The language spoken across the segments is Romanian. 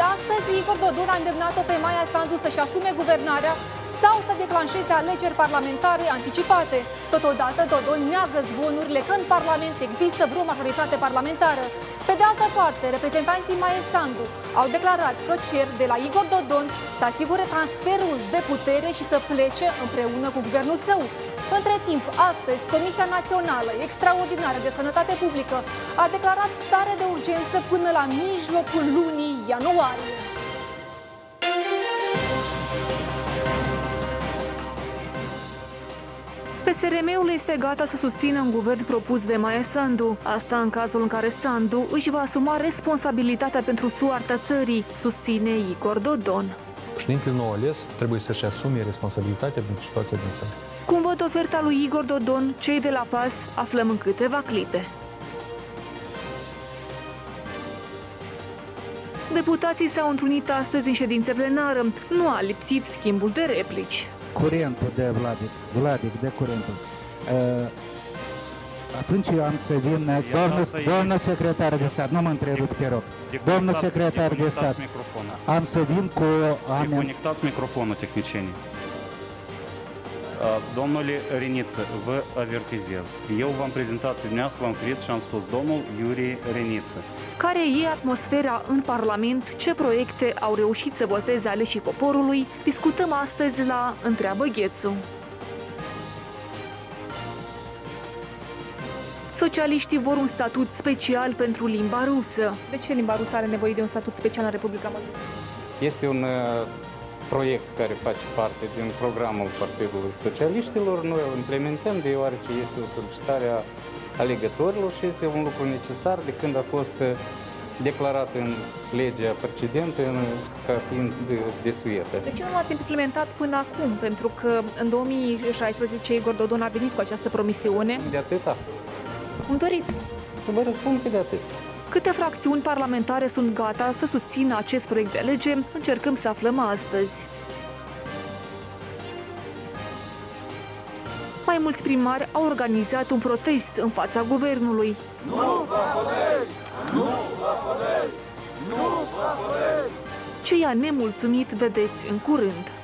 Astăzi Igor Dodon a îndemnat-o pe Maia Sandu să-și asume guvernarea sau să declanșeze alegeri parlamentare anticipate. Totodată, Dodon neagă zvonurile că în Parlament există vreo majoritate parlamentară. Pe de altă parte, reprezentanții Maia Sandu au declarat că cer de la Igor Dodon să asigure transferul de putere și să plece împreună cu guvernul său. Între timp, astăzi, Comisia Națională Extraordinară de Sănătate Publică a declarat stare de urgență până la mijlocul lunii ianuarie. PSRM-ul este gata să susțină un guvern propus de Maia Sandu. Asta în cazul în care Sandu își va asuma responsabilitatea pentru soarta țării, susține Igor Dodon. Președintele nou ales trebuie să-și asume responsabilitatea pentru situația din țară. Cum văd oferta lui Igor Dodon, cei de la PAS, aflăm în câteva clipe. Deputații s-au întrunit astăzi în ședință plenară. Nu a lipsit schimbul de replici. Curentul de Vladic, Vladic de curentul. Uh, atunci eu am să vin, doamnă, doamnă secretar de stat, nu mă întrerup, te rog. Doamnă secretar de stat, am să vin cu... Am... Deconectați microfonul, tehnicienii. Domnule Reniță, vă avertizez. Eu v-am prezentat pe dumneavoastră, v-am credit și am spus domnul Iurie Reniță. Care e atmosfera în Parlament? Ce proiecte au reușit să voteze aleșii poporului? Discutăm astăzi la Întreabă Ghețu. Socialiștii vor un statut special pentru limba rusă. De ce limba rusă are nevoie de un statut special în Republica Moldova? Este un uh, proiect care face parte din programul Partidului Socialiștilor. Noi îl implementăm deoarece este o solicitare a alegătorilor și este un lucru necesar de când a fost uh, declarat în legea precedentă în, ca fiind de, de suietă. De ce nu l-ați implementat până acum? Pentru că în 2016 Igor Dodon a venit cu această promisiune. De atâta. Cum doriți? Vă răspund că de atât. Câte fracțiuni parlamentare sunt gata să susțină acest proiect de lege, încercăm să aflăm astăzi. Mai mulți primari au organizat un protest în fața guvernului. Nu plafoderi! Nu plafoderi! Nu plafoderi! Ce i-a nemulțumit vedeți în curând.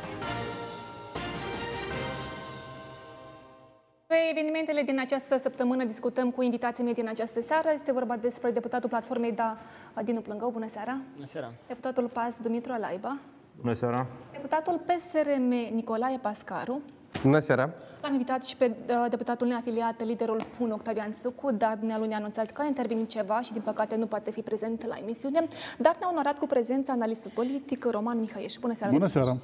Pe evenimentele din această săptămână discutăm cu invitații mei din această seară. Este vorba despre deputatul platformei Da Dinu Plângău. Bună seara! Bună seara! Deputatul PAS Dumitru Alaiba. Bună seara! Deputatul PSRM Nicolae Pascaru. Bună seara! L-am invitat și pe uh, deputatul neafiliat, liderul PUN, Octavian Sucu, dar dumnealui ne-a anunțat că a intervenit ceva și, din păcate, nu poate fi prezent la emisiune, dar ne-a onorat cu prezența analistul politic Roman Mihăieș. Bună seara! Bună seara!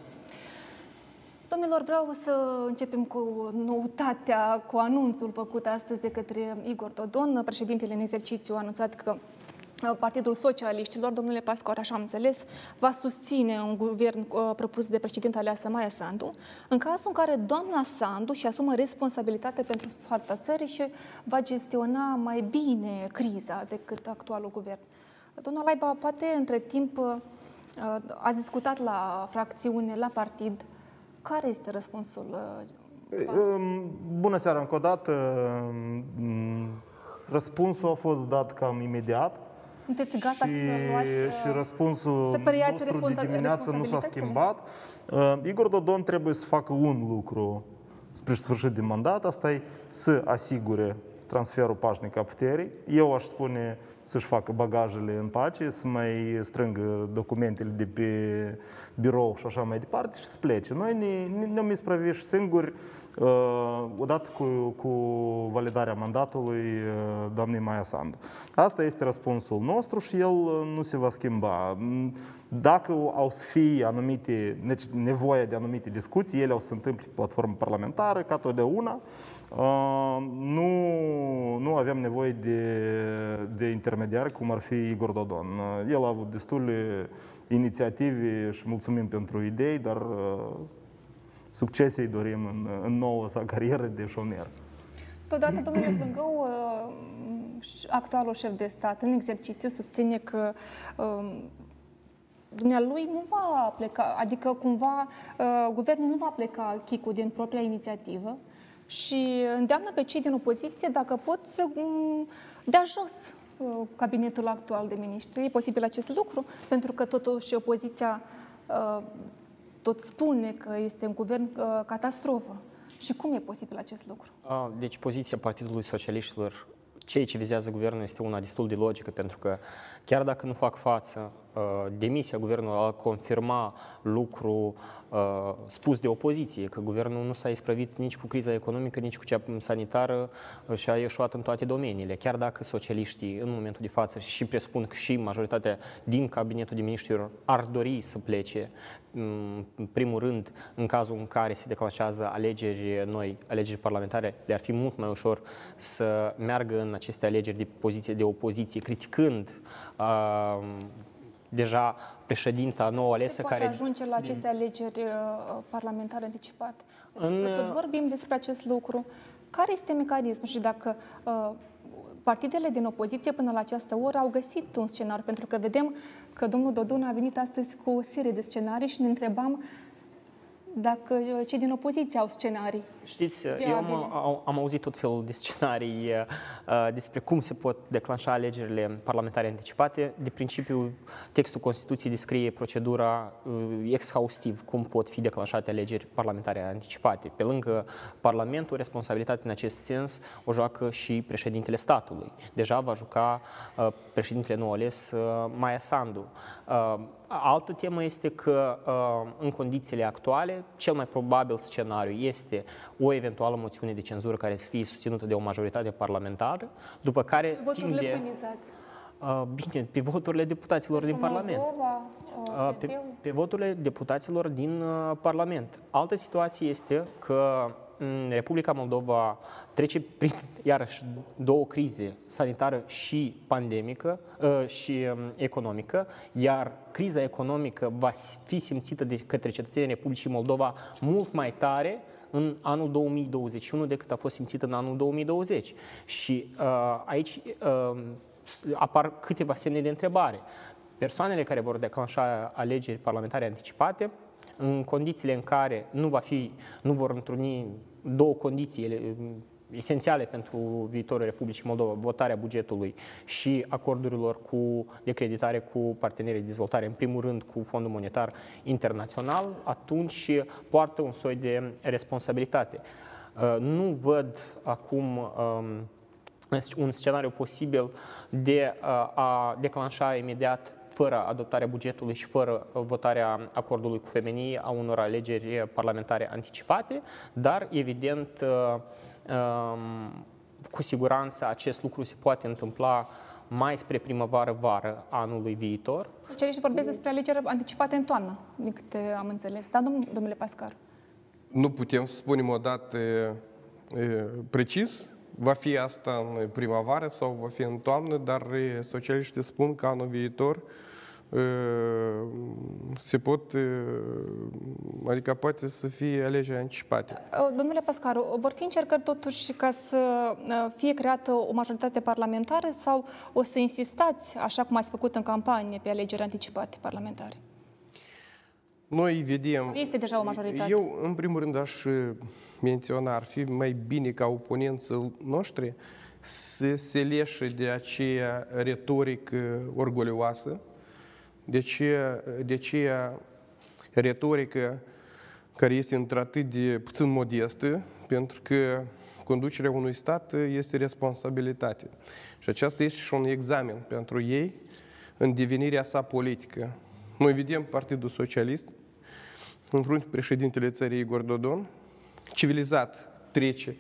Domnilor, vreau să începem cu noutatea, cu anunțul făcut astăzi de către Igor Dodon. Președintele în exercițiu a anunțat că uh, Partidul Socialiștilor, domnule Pascor, așa am înțeles, va susține un guvern uh, propus de președinte aleasă Maia Sandu, în cazul în care doamna Sandu și asumă responsabilitate pentru soarta țării și va gestiona mai bine criza decât actualul guvern. Domnul Laiba, poate între timp uh, ați discutat la fracțiune, la partid, care este răspunsul? Pas? Bună seara încă o dată. Răspunsul a fost dat cam imediat. Sunteți gata și, să luați... Și răspunsul să nostru de dimineață nu s-a schimbat. Igor Dodon trebuie să facă un lucru spre sfârșit de mandat, asta e să asigure transferul pașnic a puterii. Eu aș spune să-și facă bagajele în pace, să mai strângă documentele de pe birou și așa mai departe și să plece. Noi ne, ne-am isprăviși singuri uh, odată cu, cu validarea mandatului uh, doamnei Maia Sandu. Asta este răspunsul nostru și el uh, nu se va schimba. Dacă au să fie anumite, deci nevoie de anumite discuții, ele au să se întâmple pe platformă parlamentară, ca totdeauna, nu, nu aveam nevoie de, de intermediari, cum ar fi Igor Dodon. El a avut destule inițiative și mulțumim pentru idei, dar succes îi dorim în, în noua sa carieră de șomer. Totodată, domnule Plângău, actualul șef de stat în exercițiu susține că dumnealui nu va pleca, adică cumva guvernul nu va pleca chicul din propria inițiativă, și îndeamnă pe cei din opoziție, dacă pot, să dea jos uh, cabinetul actual de ministri. E posibil acest lucru? Pentru că totuși opoziția uh, tot spune că este un guvern uh, catastrofă. Și cum e posibil acest lucru? Deci poziția Partidului Socialiștilor ceea ce vizează guvernul este una destul de logică, pentru că chiar dacă nu fac față, demisia guvernului a confirma lucru Uh, spus de opoziție, că guvernul nu s-a isprăvit nici cu criza economică, nici cu cea sanitară uh, și a ieșuat în toate domeniile. Chiar dacă socialiștii în momentul de față și presupun că și majoritatea din cabinetul de ministrilor ar dori să plece, mm, în primul rând, în cazul în care se declanșează alegeri noi, alegeri parlamentare, le-ar fi mult mai ușor să meargă în aceste alegeri de poziție de opoziție, criticând uh, deja președinta nouă alesă Se care... ajunge la aceste alegeri uh, parlamentare anticipate. Deci, în... tot vorbim despre acest lucru. Care este mecanismul și dacă uh, partidele din opoziție până la această oră au găsit un scenariu? Pentru că vedem că domnul Dodon a venit astăzi cu o serie de scenarii și ne întrebam dacă uh, cei din opoziție au scenarii. Știți, viabile. eu am, am auzit tot felul de scenarii uh, despre cum se pot declanșa alegerile parlamentare anticipate. De principiu, textul Constituției descrie procedura uh, exhaustiv cum pot fi declanșate alegeri parlamentare anticipate. Pe lângă Parlamentul, responsabilitatea în acest sens o joacă și președintele statului. Deja va juca uh, președintele nou ales, uh, Maia Sandu. Uh, Altă temă este că uh, în condițiile actuale, cel mai probabil scenariu este o eventuală moțiune de cenzură care să fie susținută de o majoritate parlamentară, după care... Voturile timp de, uh, Bine, pe voturile deputaților din Parlament. Moldova, uh, pe, pe voturile deputaților din Parlament. Altă situație este că Republica Moldova trece prin, iarăși, două crize, sanitară și pandemică și economică, iar criza economică va fi simțită de către cetățenii Republicii Moldova mult mai tare în anul 2021 decât a fost simțită în anul 2020. Și uh, aici uh, apar câteva semne de întrebare. Persoanele care vor declanșa alegeri parlamentare anticipate, în condițiile în care nu, va fi, nu vor întruni două condiții esențiale pentru viitorul Republicii Moldova, votarea bugetului și acordurilor cu de creditare cu partenerii de dezvoltare, în primul rând cu Fondul Monetar Internațional, atunci poartă un soi de responsabilitate. Uh, nu văd acum um, un scenariu posibil de uh, a declanșa imediat fără adoptarea bugetului și fără votarea acordului cu femenii a unor alegeri parlamentare anticipate, dar evident uh, um, cu siguranță acest lucru se poate întâmpla mai spre primăvară-vară anului viitor. Cei și vorbesc despre alegeri anticipate în toamnă, din câte am înțeles. Da, domnule Pascar? Nu putem să spunem o dată precis, va fi asta în primăvară sau va fi în toamnă, dar socialiștii spun că anul viitor se pot, adică poate să fie alegeri anticipate. Domnule Pascaru, vor fi încercări totuși ca să fie creată o majoritate parlamentară sau o să insistați, așa cum ați făcut în campanie, pe alegeri anticipate parlamentare? Noi vedem... Este deja o majoritate. Eu, în primul rând, aș menționa, ar fi mai bine ca oponenții noștri să se leșe de aceea retorică orgolioasă, de ce, de ce retorică care este într-atât de puțin modestă, pentru că conducerea unui stat este responsabilitate. Și aceasta este și un examen pentru ei în devenirea sa politică. Noi vedem Partidul Socialist, în frunte președintele țării Igor Dodon, civilizat trece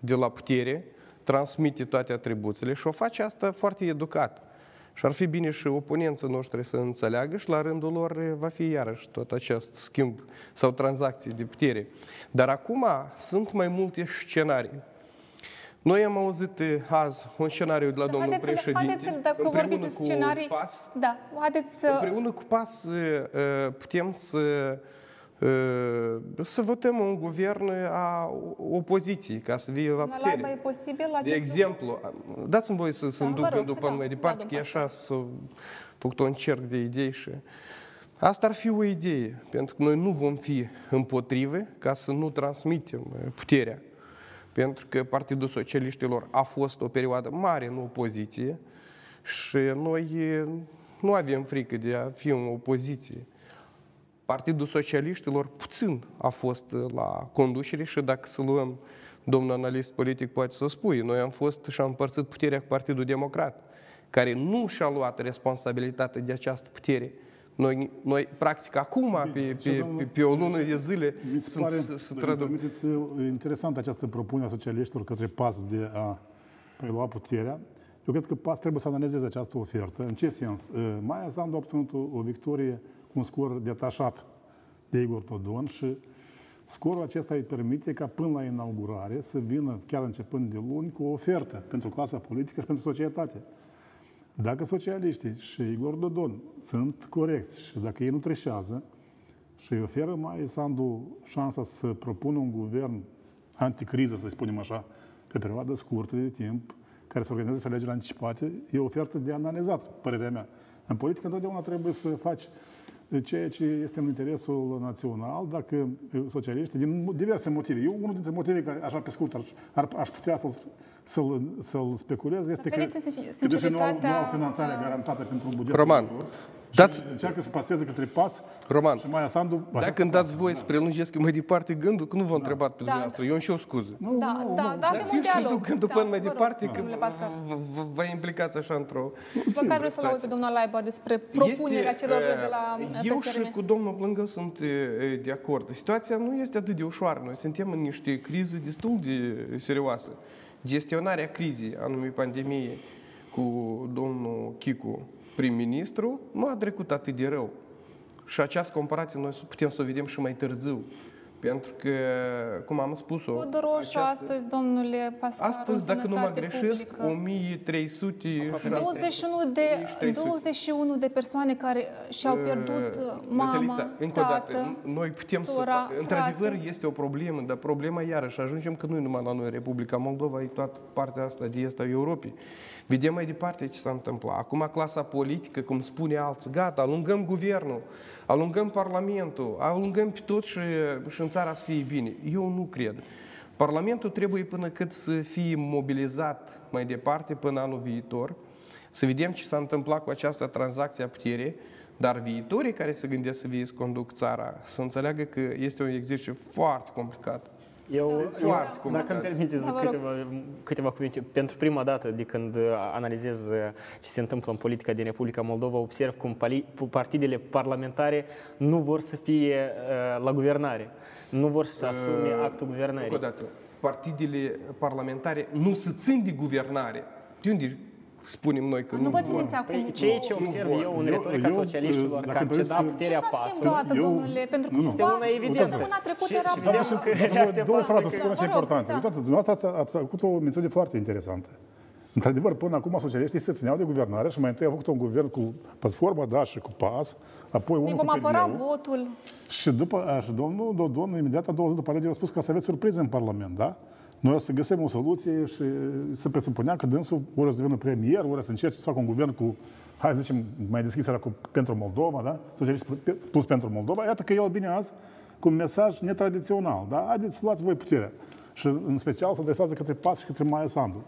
de la putere, transmite toate atribuțiile și o face asta foarte educat. Și ar fi bine și oponenții noștri să înțeleagă și la rândul lor va fi iarăși tot acest schimb sau tranzacții de putere. Dar acum sunt mai multe scenarii. Noi am auzit azi un scenariu de la da, domnul haideți, președinte. Haideți, dacă vorbiți de scenarii, PAS, da, haideți să... Împreună cu PAS putem să să votăm un guvern a opoziției, ca să vie la putere. La e posibil De exemplu, dați-mi voi să, să-mi duc gândul până mai departe, că e așa să făcut un cerc de idei și... Asta ar fi o idee, pentru că noi nu vom fi împotrive ca să nu transmitem puterea. Pentru că Partidul Socialiștilor a fost o perioadă mare în opoziție Și noi nu avem frică de a fi în opoziție. Partidul Socialiștilor puțin a fost la conducere și dacă să luăm, domnul analist politic poate să o spui, noi am fost și am împărțit puterea cu Partidul Democrat, care nu și-a luat responsabilitatea de această putere. Noi, noi practic, acum, pe, pe, pe, pe o lună de zile, Mi se sunt pare, să, să dacă trădăm. îmi permiteți, interesantă această propunere a socialiștilor către PAS de a prelua puterea. Eu cred că PAS trebuie să analizeze această ofertă. În ce sens? Uh, Maia Sandu a obținut o, o victorie cu un scor detașat de Igor Todon și scorul acesta îi permite ca până la inaugurare să vină, chiar începând de luni, cu o ofertă pentru clasa politică și pentru societate. Dacă socialiștii și Igor Dodon sunt corecți și dacă ei nu treșează și îi oferă mai Sandu șansa să propună un guvern anticriză, să spunem așa, pe perioadă scurtă de timp, care să organizeze și alegeri anticipate, e o ofertă de analizat, părerea mea. În politică întotdeauna trebuie să faci ceea ce este în interesul național, dacă socialiștii, din diverse motive. Eu, unul dintre motive care, așa pe scurt, aș, ar, aș putea să-l, să-l, să-l speculez, este că, Vedeți în că deși nu au, nu au sinceritatea- finanțare garantată pentru bugetul Roman, viitor, dați- și încearcă să paseze către pas Roman, și Maia Sandu... așa Dacă îmi să dați facă. voie să prelungesc mai departe gândul, că nu v-am întrebat pe Da. dumneavoastră, eu îmi și o scuză. Nu, Da, nu, da, nu. da, avem Dar un țin și dialog. gândul Da, până mai vă rog, departe, că domnule Pascal. vă- vă- vă implicați așa într-o... Măcar vreau să-l aud pe domnul Laiba despre propunerea celor de la uh, Eu PSRM. și cu domnul Plângău sunt uh, uh, de acord. Situația nu este atât de ușoară. Noi suntem în niște crize destul de serioase. Gestionarea crizei anumii pandemie cu domnul Chicu prim-ministru nu a trecut atât de rău. Și această comparație noi putem să o vedem și mai târziu. Pentru că, cum am spus-o, Codul roșu astăzi, domnule Pascal, astăzi, dacă nu mă Sănătate greșesc, Publică. 1306 21 de, 1300. 21 de persoane care și-au pierdut uh, mama, Metelița, încă o tată, dată, noi putem sora, să... Într-adevăr, frate. este o problemă, dar problema iarăși ajungem că nu e numai la noi, Republica Moldova, e toată partea asta de est a Europei. Vedem mai departe ce s-a întâmplat. Acum clasa politică, cum spune alții, gata, alungăm guvernul, alungăm parlamentul, alungăm pe tot și, și în țara să fie bine. Eu nu cred. Parlamentul trebuie până cât să fie mobilizat mai departe până anul viitor, să vedem ce s-a întâmplat cu această tranzacție a puterii, dar viitorii care se gândesc să vie să conduc țara, să înțeleagă că este un exercițiu foarte complicat. Eu, Foarte eu complicat. dacă îmi permiteți Da, vă rog. câteva, câteva cuvinte, pentru prima dată de când uh, analizez uh, ce se întâmplă în politica din Republica Moldova, observ cum pali- partidele parlamentare nu vor să fie uh, la guvernare, nu vor să asume actul Încă o guvernării. dată, partidele parlamentare nu se țin de guvernare. De unde spunem noi că nu, Nu vă vor? țineți acum. Păi, ceea ce observ vor. eu în Eu- retorica eu, socialiștilor, dacă că ar îmi permiteți ceda să- puterea Ce s-a pasului, schimbat, Eu- domnule? Pentru că nu, nu. Este una evidentă. Săptămâna trecută Și- era... și vedem Dați-mi că dați-mi reacția două frate să publică- spun Vă ce rog, importante. da. Uitați, dumneavoastră ați, ați făcut o mențiune foarte interesantă. Într-adevăr, până acum socialiștii se țineau de guvernare și mai întâi au făcut un guvern cu platforma, da, și cu PAS, apoi Îi unul vom cu apăra PDL-ul. votul. Și, după, a, și domnul Dodon, imediat a doua zi după alegeri, a spus că să aveți surprize în Parlament, da? Noi o să găsim o soluție și se presupunea că dânsul ori să devină premier, ori să încerce să facă un guvern cu, hai să zicem, mai deschis era cu, pentru Moldova, da? Socialiști plus pentru Moldova. Iată că el vine azi cu un mesaj netradițional, da? Haideți să luați voi puterea. Și în special se adresează către PAS și către Maia Sandu.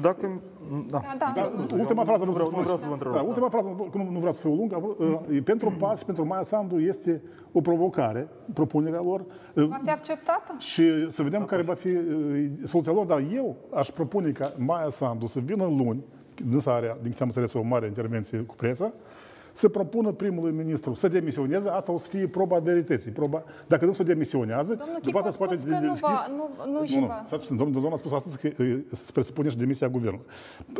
Dacă... Da. Da, da. Da, ultima frază nu vreau, vreau- nu vreau să vă întreb. Da, ultima frază, cum nu vreau să fiu lung, uh, pentru PAS, pentru Maia Sandu este o provocare, propunerea lor. Uh, Va fi acceptată? Și să vedem care va fi uh, soluția lor, dar eu aș propune ca Maia Sandu să vină luni, dânsa are, din câte am înțeles, o mare intervenție cu presa, să propună primului ministru să demisioneze, asta o să fie proba verității. Proba, dacă dânsul demisionează, Domnul după Chicu asta a se poate spus că nu deschis. va- nu- nu și nu, va. stați puțin, domnul Dodon a spus astăzi că uh, se presupune și demisia guvernului.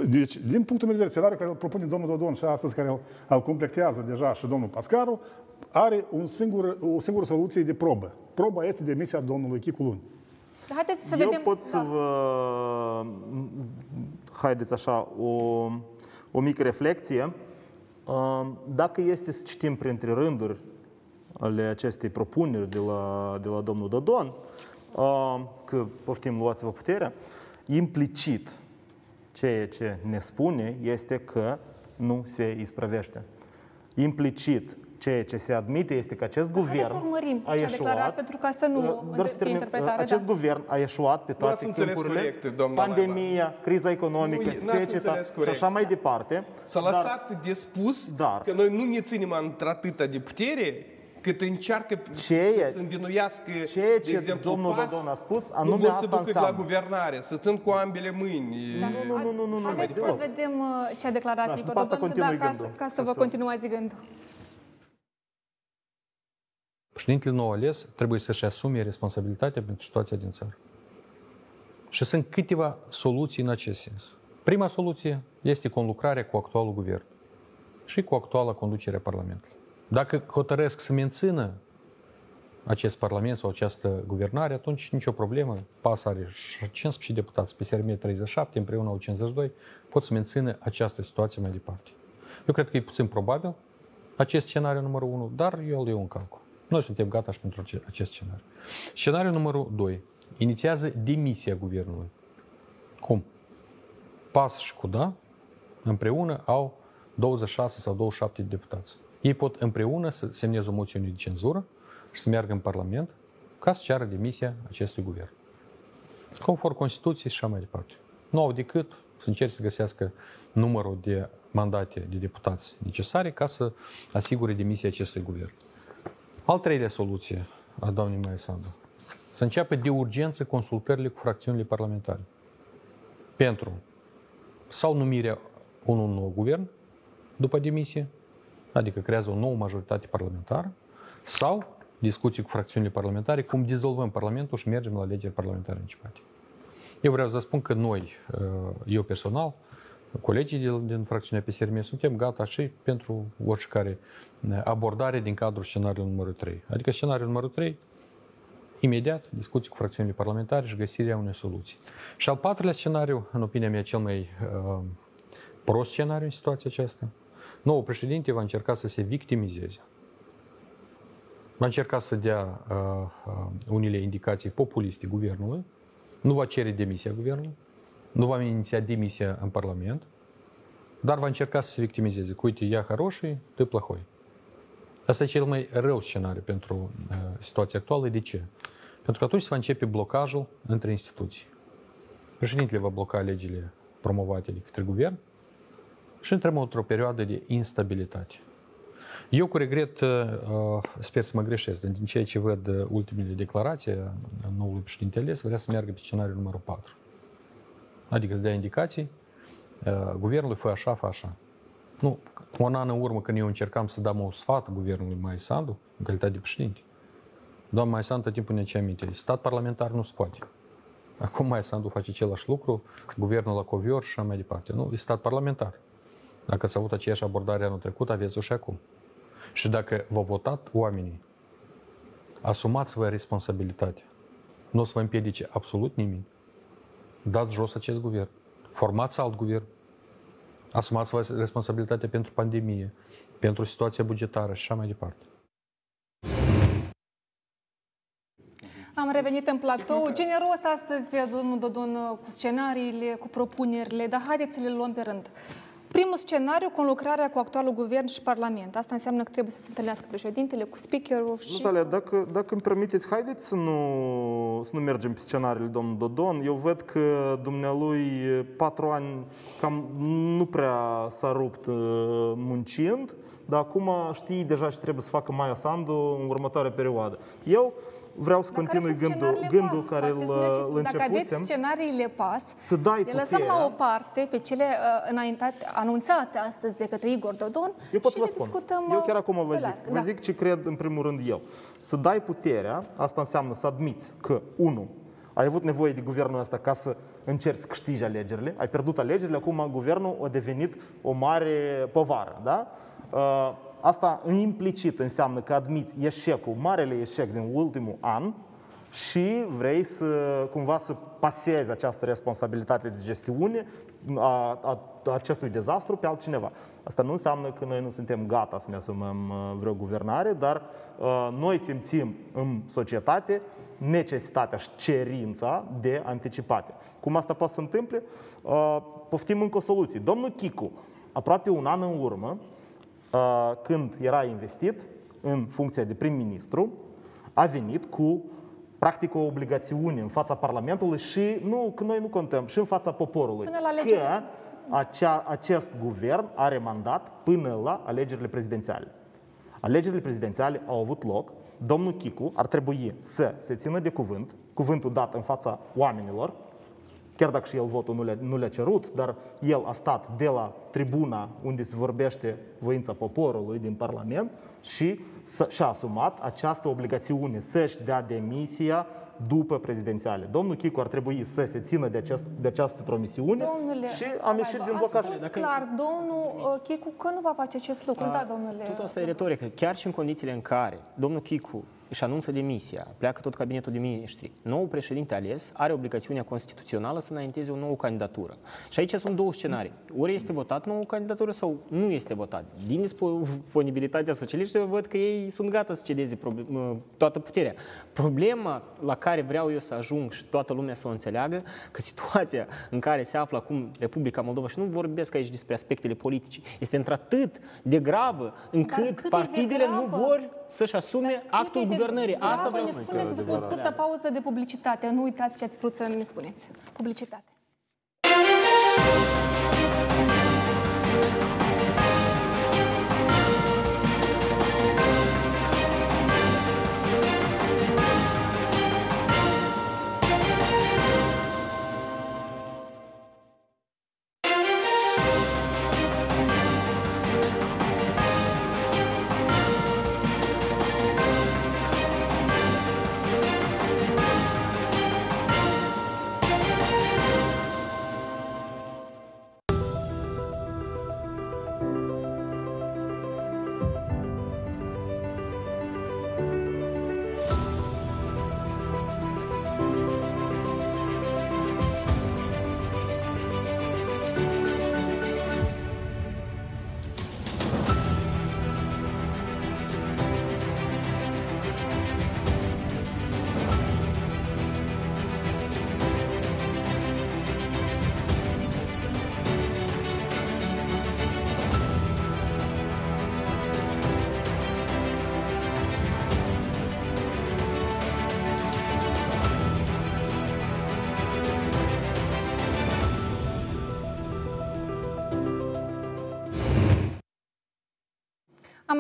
Deci, din punctul meu de vedere, scenariul care îl propune domnul Dodon și astăzi care îl, îl completează deja și domnul Pascaru, are un singur, o singură soluție de probă. Proba este demisia domnului Chicu luni. Haideți să Eu vedem... pot să da. vă... Haideți așa, o, o mică reflexie. Uh, Dacă este să citim printre rânduri ale acestei propuneri de la, de la domnul Dodon, uh, că poftim, luați-vă puterea, implicit ceea ce ne spune este că nu se isprăvește. Implicit ceea ce se admite este că acest Dar guvern haideți să urmărim a ce a declarat, ieșuat, pentru ca să nu Uh, doar să fie termin. interpretare. Acest da. guvern a ieșuat pe toate ați înțeles timpurile, corect, doamna pandemia, criza economică, Nu, n-ați seceta înțeles și corect. așa mai departe. S-a Dar- lăsat de spus Dar- că noi nu ne ținem într-atâta de putere cât încearcă Ceea- să, să învinuiască, ceea de ce exemplu, domnul PAS, Dodon a spus, nu anume vor să asta ducă la înseamnă. guvernare, să țin cu ambele mâini. Nu, nu, nu, nu, nu, Haideți să deloc. vedem uh, ce a declarat Da, și Igor după asta Dodon, continui da, ca, gândul. să- ca să Ca vă să- continuați gândul. Președintele nou ales trebuie să-și asume responsabilitatea pentru situația din țară. Și sunt câteva soluții în acest sens. Prima soluție este conlucrarea cu actualul guvern și cu actuala conducere a Parlamentului. Dacă hotărăsc să mențină acest Parlament sau această guvernare, atunci nicio problemă. PAS are 15 deputați, PSRM 37, împreună au 52, pot să mențină această situație mai departe. Eu cred că e puțin probabil acest scenariu numărul 1, dar eu îl iau în calcul. Noi suntem gata și pentru ace- acest scenariu. Scenariul numărul 2. Inițiază demisia guvernului. Cum? PAS și CUDA împreună au 26 sau 27 de deputați. Ei pot împreună să semneze o moțiune de cenzură și să meargă în Parlament ca să ceară demisia acestui guvern. Conform Constituției și așa mai departe. Nu au decât să încerce să găsească numărul de mandate de deputați necesare ca să asigure demisia acestui guvern. Al treilea soluție a doamnei Maia Sandu. Să înceapă de urgență consultările cu fracțiunile parlamentare. Pentru sau numirea unui nou guvern după demisie, adică creează o nouă majoritate parlamentară, sau discuții cu fracțiunile parlamentare, cum dizolvăm Parlamentul și mergem la alegeri parlamentare anticipate. Eu vreau să vă spun că noi, eu personal, colegii din, din fracțiunea PSRM, suntem gata și pentru oricare abordare din cadrul scenariului numărul 3. Adică scenariul numărul 3, imediat discuții cu fracțiunile parlamentare și găsirea unei soluții. Și al patrulea scenariu, în opinia mea cel mai uh, prost scenariu în situația aceasta, nou președinte va încerca să se victimizeze. Va încerca să dea uh, uh, unele indicații populiste guvernului, nu va cere demisia guvernului, nu va iniția demisia în Parlament, dar va încerca să se victimizeze. Cu uite, ea хороший, ты плохой. Asta e cel mai rău scenariu pentru uh, situația actuală. De ce? Pentru că atunci se va începe blocajul între instituții. Președintele va bloca legile promovate de către guvern și intrăm într-o perioadă de instabilitate. Eu cu regret uh, sper să mă greșesc, dar din ceea ce văd uh, ultimele declarații a noului președinte ales, vrea să meargă pe scenariul numărul 4. Adică să dea indicații, uh, guvernul fă așa, fă așa. Nu, un an în urmă când eu încercam să dăm o sfat guvernului Mai Sandu, în calitate de președinte, doamna Mai Sandu tot timpul ne ce aminte, stat parlamentar nu se poate. Acum Mai Sandu face același lucru, guvernul la covior și așa mai departe. Nu, e stat parlamentar. Dacă s-a avut aceeași abordare anul trecut, aveți-o și acum. Și dacă v-au votat oamenii, asumați-vă responsabilitatea. Nu o să vă împiedice absolut nimeni. Dați jos acest guvern. Formați alt guvern. Asumați-vă responsabilitatea pentru pandemie, pentru situația bugetară și așa mai departe. Am revenit în platou. Generos astăzi, domnul Dodon, cu scenariile, cu propunerile, dar haideți să le luăm pe rând. Primul scenariu, conlucrarea cu actualul guvern și parlament. Asta înseamnă că trebuie să se întâlnească președintele cu speakerul și... Natalia, dacă, dacă îmi permiteți, haideți să nu, să nu mergem pe scenariile domnului Dodon. Eu văd că dumnealui patru ani cam nu prea s-a rupt uh, muncind, dar acum știi deja ce trebuie să facă Maia Sandu în următoarea perioadă. Eu vreau să Dar care continui sunt gândul, scenariile gândul pas? care îl, Poate să mergem- îl Dacă aveți începusem. scenariile pas, Să dai le lăsăm puterea. la o parte pe cele uh, înaintate, anunțate astăzi de către Igor Dodon Eu pot și să vă le spun. discutăm Eu uh, chiar acum vă pe zic. larg. Vă Da. zic ce cred în primul rând eu. Să dai puterea, asta înseamnă să admiți că, unu, ai avut nevoie de guvernul ăsta ca să încerci să câștigi alegerile, ai pierdut alegerile, acum guvernul a devenit o mare povară, da? Uh, Asta implicit înseamnă că admiți eșecul, marele eșec din ultimul an și vrei să cumva să pasezi această responsabilitate de gestiune a, a, a acestui dezastru pe altcineva. Asta nu înseamnă că noi nu suntem gata să ne asumăm uh, vreo guvernare, dar uh, noi simțim în societate necesitatea și cerința de anticipate. Cum asta poate să întâmple? Uh, poftim încă o soluție. Domnul Chicu, aproape un an în urmă, uh, când era investit în funcția de prim-ministru, a venit cu practic o obligațiune în fața Parlamentului și nu, că noi nu contăm, și în fața poporului. Până la alegeri. Că acea, acest guvern are mandat până la alegerile prezidențiale. Alegerile prezidențiale au avut loc. Domnul Chicu ar trebui să se țină de cuvânt, cuvântul dat în fața oamenilor, chiar dacă și el votul nu le-a, nu le-a cerut, dar el a stat de la tribuna unde se vorbește voința poporului din Parlament și să, și-a asumat această obligațiune să-și dea demisia după prezidențiale. Domnul Chicu ar trebui să se țină de, acest, de această promisiune Domnule, și am ieșit din a blocaj. spus clar domnul uh, Chicu că nu va face acest lucru. Da, domnule. Tot asta e retorică. Chiar și în condițiile în care domnul Chicu își anunță demisia, pleacă tot cabinetul de miniștri, nou președinte ales are obligațiunea constituțională să înainteze o nouă candidatură. Și aici sunt două scenarii. Ori este votat nouă candidatură sau nu este votat. Din disponibilitatea socialiștilor văd că ei sunt gata să cedeze toată puterea. Problema la care vreau eu să ajung și toată lumea să o înțeleagă, că situația în care se află acum Republica Moldova, și nu vorbesc aici despre aspectele politice, este într-atât de gravă încât partidele nu vor să-și asume actul guvernării. Asta vreau să spun. Spuneți o scurtă pauză de publicitate. Nu uitați ce ați vrut să ne spuneți. Publicitate.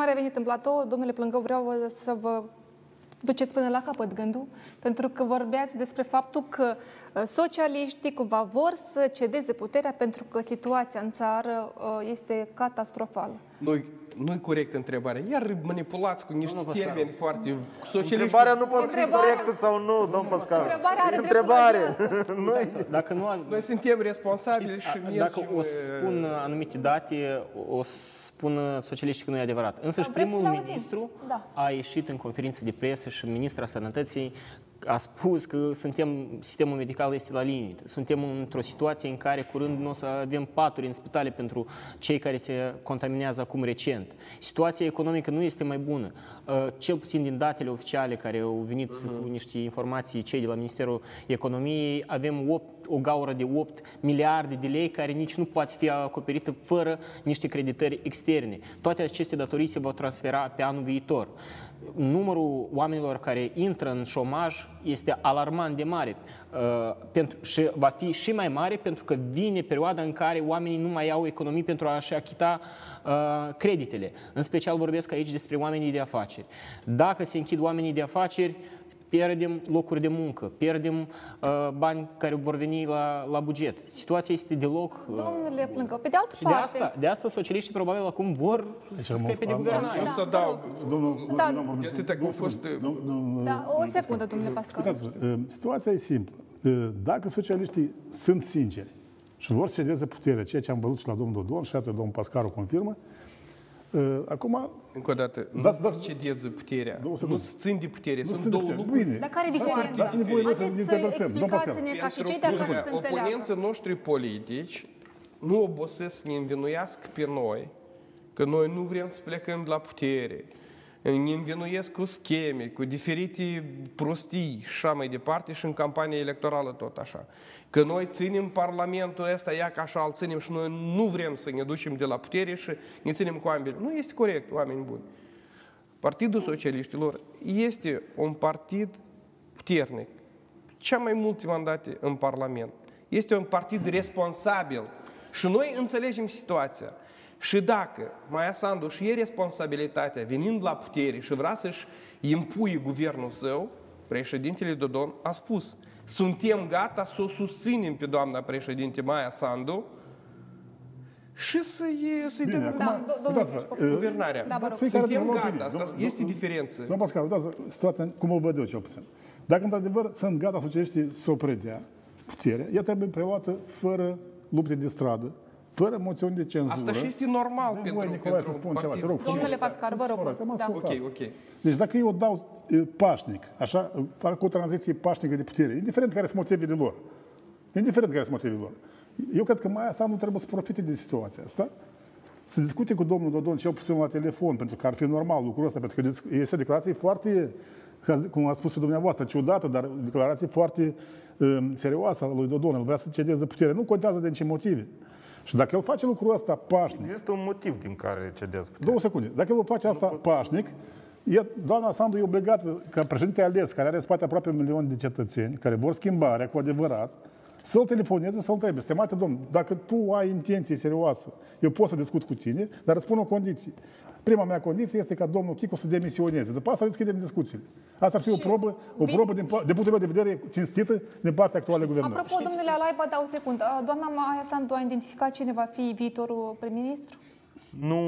Am revenit în platou. Domnule Plângău, vreau să vă duceți până la capăt gândul, pentru că vorbeați despre faptul că uh, socialiștii cumva vor să cedeze puterea pentru că situația în țară uh, este catastrofală. Noi nu-i corect întrebarea. Iar manipulați cu niște nu, termeni foarte socialiști. Întrebarea nu poate fi corectă sau nu, domn Pascal. Întrebarea are Întrebare. Noi, dacă nu, Noi suntem responsabili și mergem... Dacă o să spun anumite date, o să spun socialiștii că nu e adevărat. Însă și primul ministru da. a ieșit în conferință de presă și ministra sănătății a spus că suntem, sistemul medical este la limită. Suntem într-o situație în care curând nu o să avem paturi în spitale pentru cei care se contaminează acum recent. Situația economică nu este mai bună. Cel puțin din datele oficiale care au venit uh-huh. cu niște informații cei de la Ministerul Economiei, avem 8, o gaură de 8 miliarde de lei care nici nu poate fi acoperită fără niște creditări externe. Toate aceste datorii se vor transfera pe anul viitor numărul oamenilor care intră în șomaj este alarmant de mare uh, pentru, și va fi și mai mare pentru că vine perioada în care oamenii nu mai au economii pentru a-și achita uh, creditele. În special vorbesc aici despre oamenii de afaceri. Dacă se închid oamenii de afaceri, pierdem locuri de muncă, pierdem uh, bani care vor veni la, la buget. Situația este deloc... Uh, Domnule Plâncău, pe de altă și parte... De asta, de asta socialiștii probabil acum vor să scape de guvernare. Eu să dau... Domnul, Da. de atâta că a fost... Da, o secundă, domnule Pascal. Uitați-vă, situația e simplă. Dacă socialiștii sunt sinceri și vor să cedeze puterea, ceea ce am văzut și la domnul Dodon, și atât domnul Pascaru confirmă, acum... Încă o dată, nu Dați- dați- cedeze puterea, Două nu secunde. se țin de putere, Nu sunt sunt două putere. lucruri. Bine. Dar care e diferența? Dați-mi voie să Haideți să interpretăm. Domnul Pascal. explicați-ne ca și Pentru cei de acasă că să înțeleagă. oponenții noștri politici nu obosesc să ne învinuiască pe noi că noi nu vrem să plecăm de la putere, ne învinuiesc cu scheme, cu diferite prostii și așa mai departe și în campania electorală tot așa. Că noi ținem Parlamentul ăsta, ia ca așa îl ținem și noi nu vrem să ne ducem de la putere și ne ținem cu ambele. Nu este corect, oameni buni. Partidul Socialiștilor este un partid puternic, cea mai multe mandate în Parlament. Este un partid responsabil și noi înțelegem situația. Și dacă Maia Sandu și e responsabilitatea venind la putere și vrea să-și impui guvernul său, președintele Dodon a spus suntem gata să o susținem pe doamna președinte Maia Sandu și să-i, să-i Bine, dăm acum, Da, do- domnul uitați-vă, Zici, poftim. guvernarea. Da, vă rog. Fiecare Suntem are o gata, opinie. asta Domnul- este domnul- diferență. Domnul Pascal, uitați situația cum o văd eu cel puțin. Dacă într-adevăr sunt gata socialiștii să o predea puterea, ea trebuie preluată fără lupte de stradă, fără moțiuni de cenzură. Asta și este normal Dă-mi pentru, voie, Nicolae, pentru să spun un ceva, partid. te rog. Domnule Pascal, vă rog. Corect, am Da. ascultat. Ok, ok. Deci dacă eu o dau e, pașnic, așa, fac o tranziție pașnică de putere, indiferent care sunt motivele lor, indiferent care sunt motivele lor, eu cred că Maia Sandu trebuie să profite de situația asta, să discute cu domnul Dodon cel puțin la telefon, pentru că ar fi normal lucrul ăsta, pentru că este o declarație foarte, ca- cum a spus și dumneavoastră, ciudată, dar o declarație foarte um, serioasă a lui Dodon. El vrea să cedeze putere. Nu contează din ce motive. Și dacă el face lucrul ăsta pașnic, Există un motiv din care cedez puterea. Două secunde. Dacă el face asta pașnic, e, doamna Sandu e obligată, ca președinte ales, care are în spate aproape un milion de cetățeni, care vor schimbarea cu adevărat, să-l telefoneze, să-l întrebe, stimate domn, dacă tu ai intenție serioasă, eu pot să discut cu tine, dar îți spun o condiție. Prima mea condiție este ca domnul Chico să demisioneze. După asta deschidem discuțiile. Asta ar fi o Și probă, o bine- probă din, din punctul meu de vedere cinstită din partea actuală guvernării. Apropo, domnule Alaiba, da o secundă. Doamna Maia Sandu a identificat cine va fi viitorul prim-ministru? Nu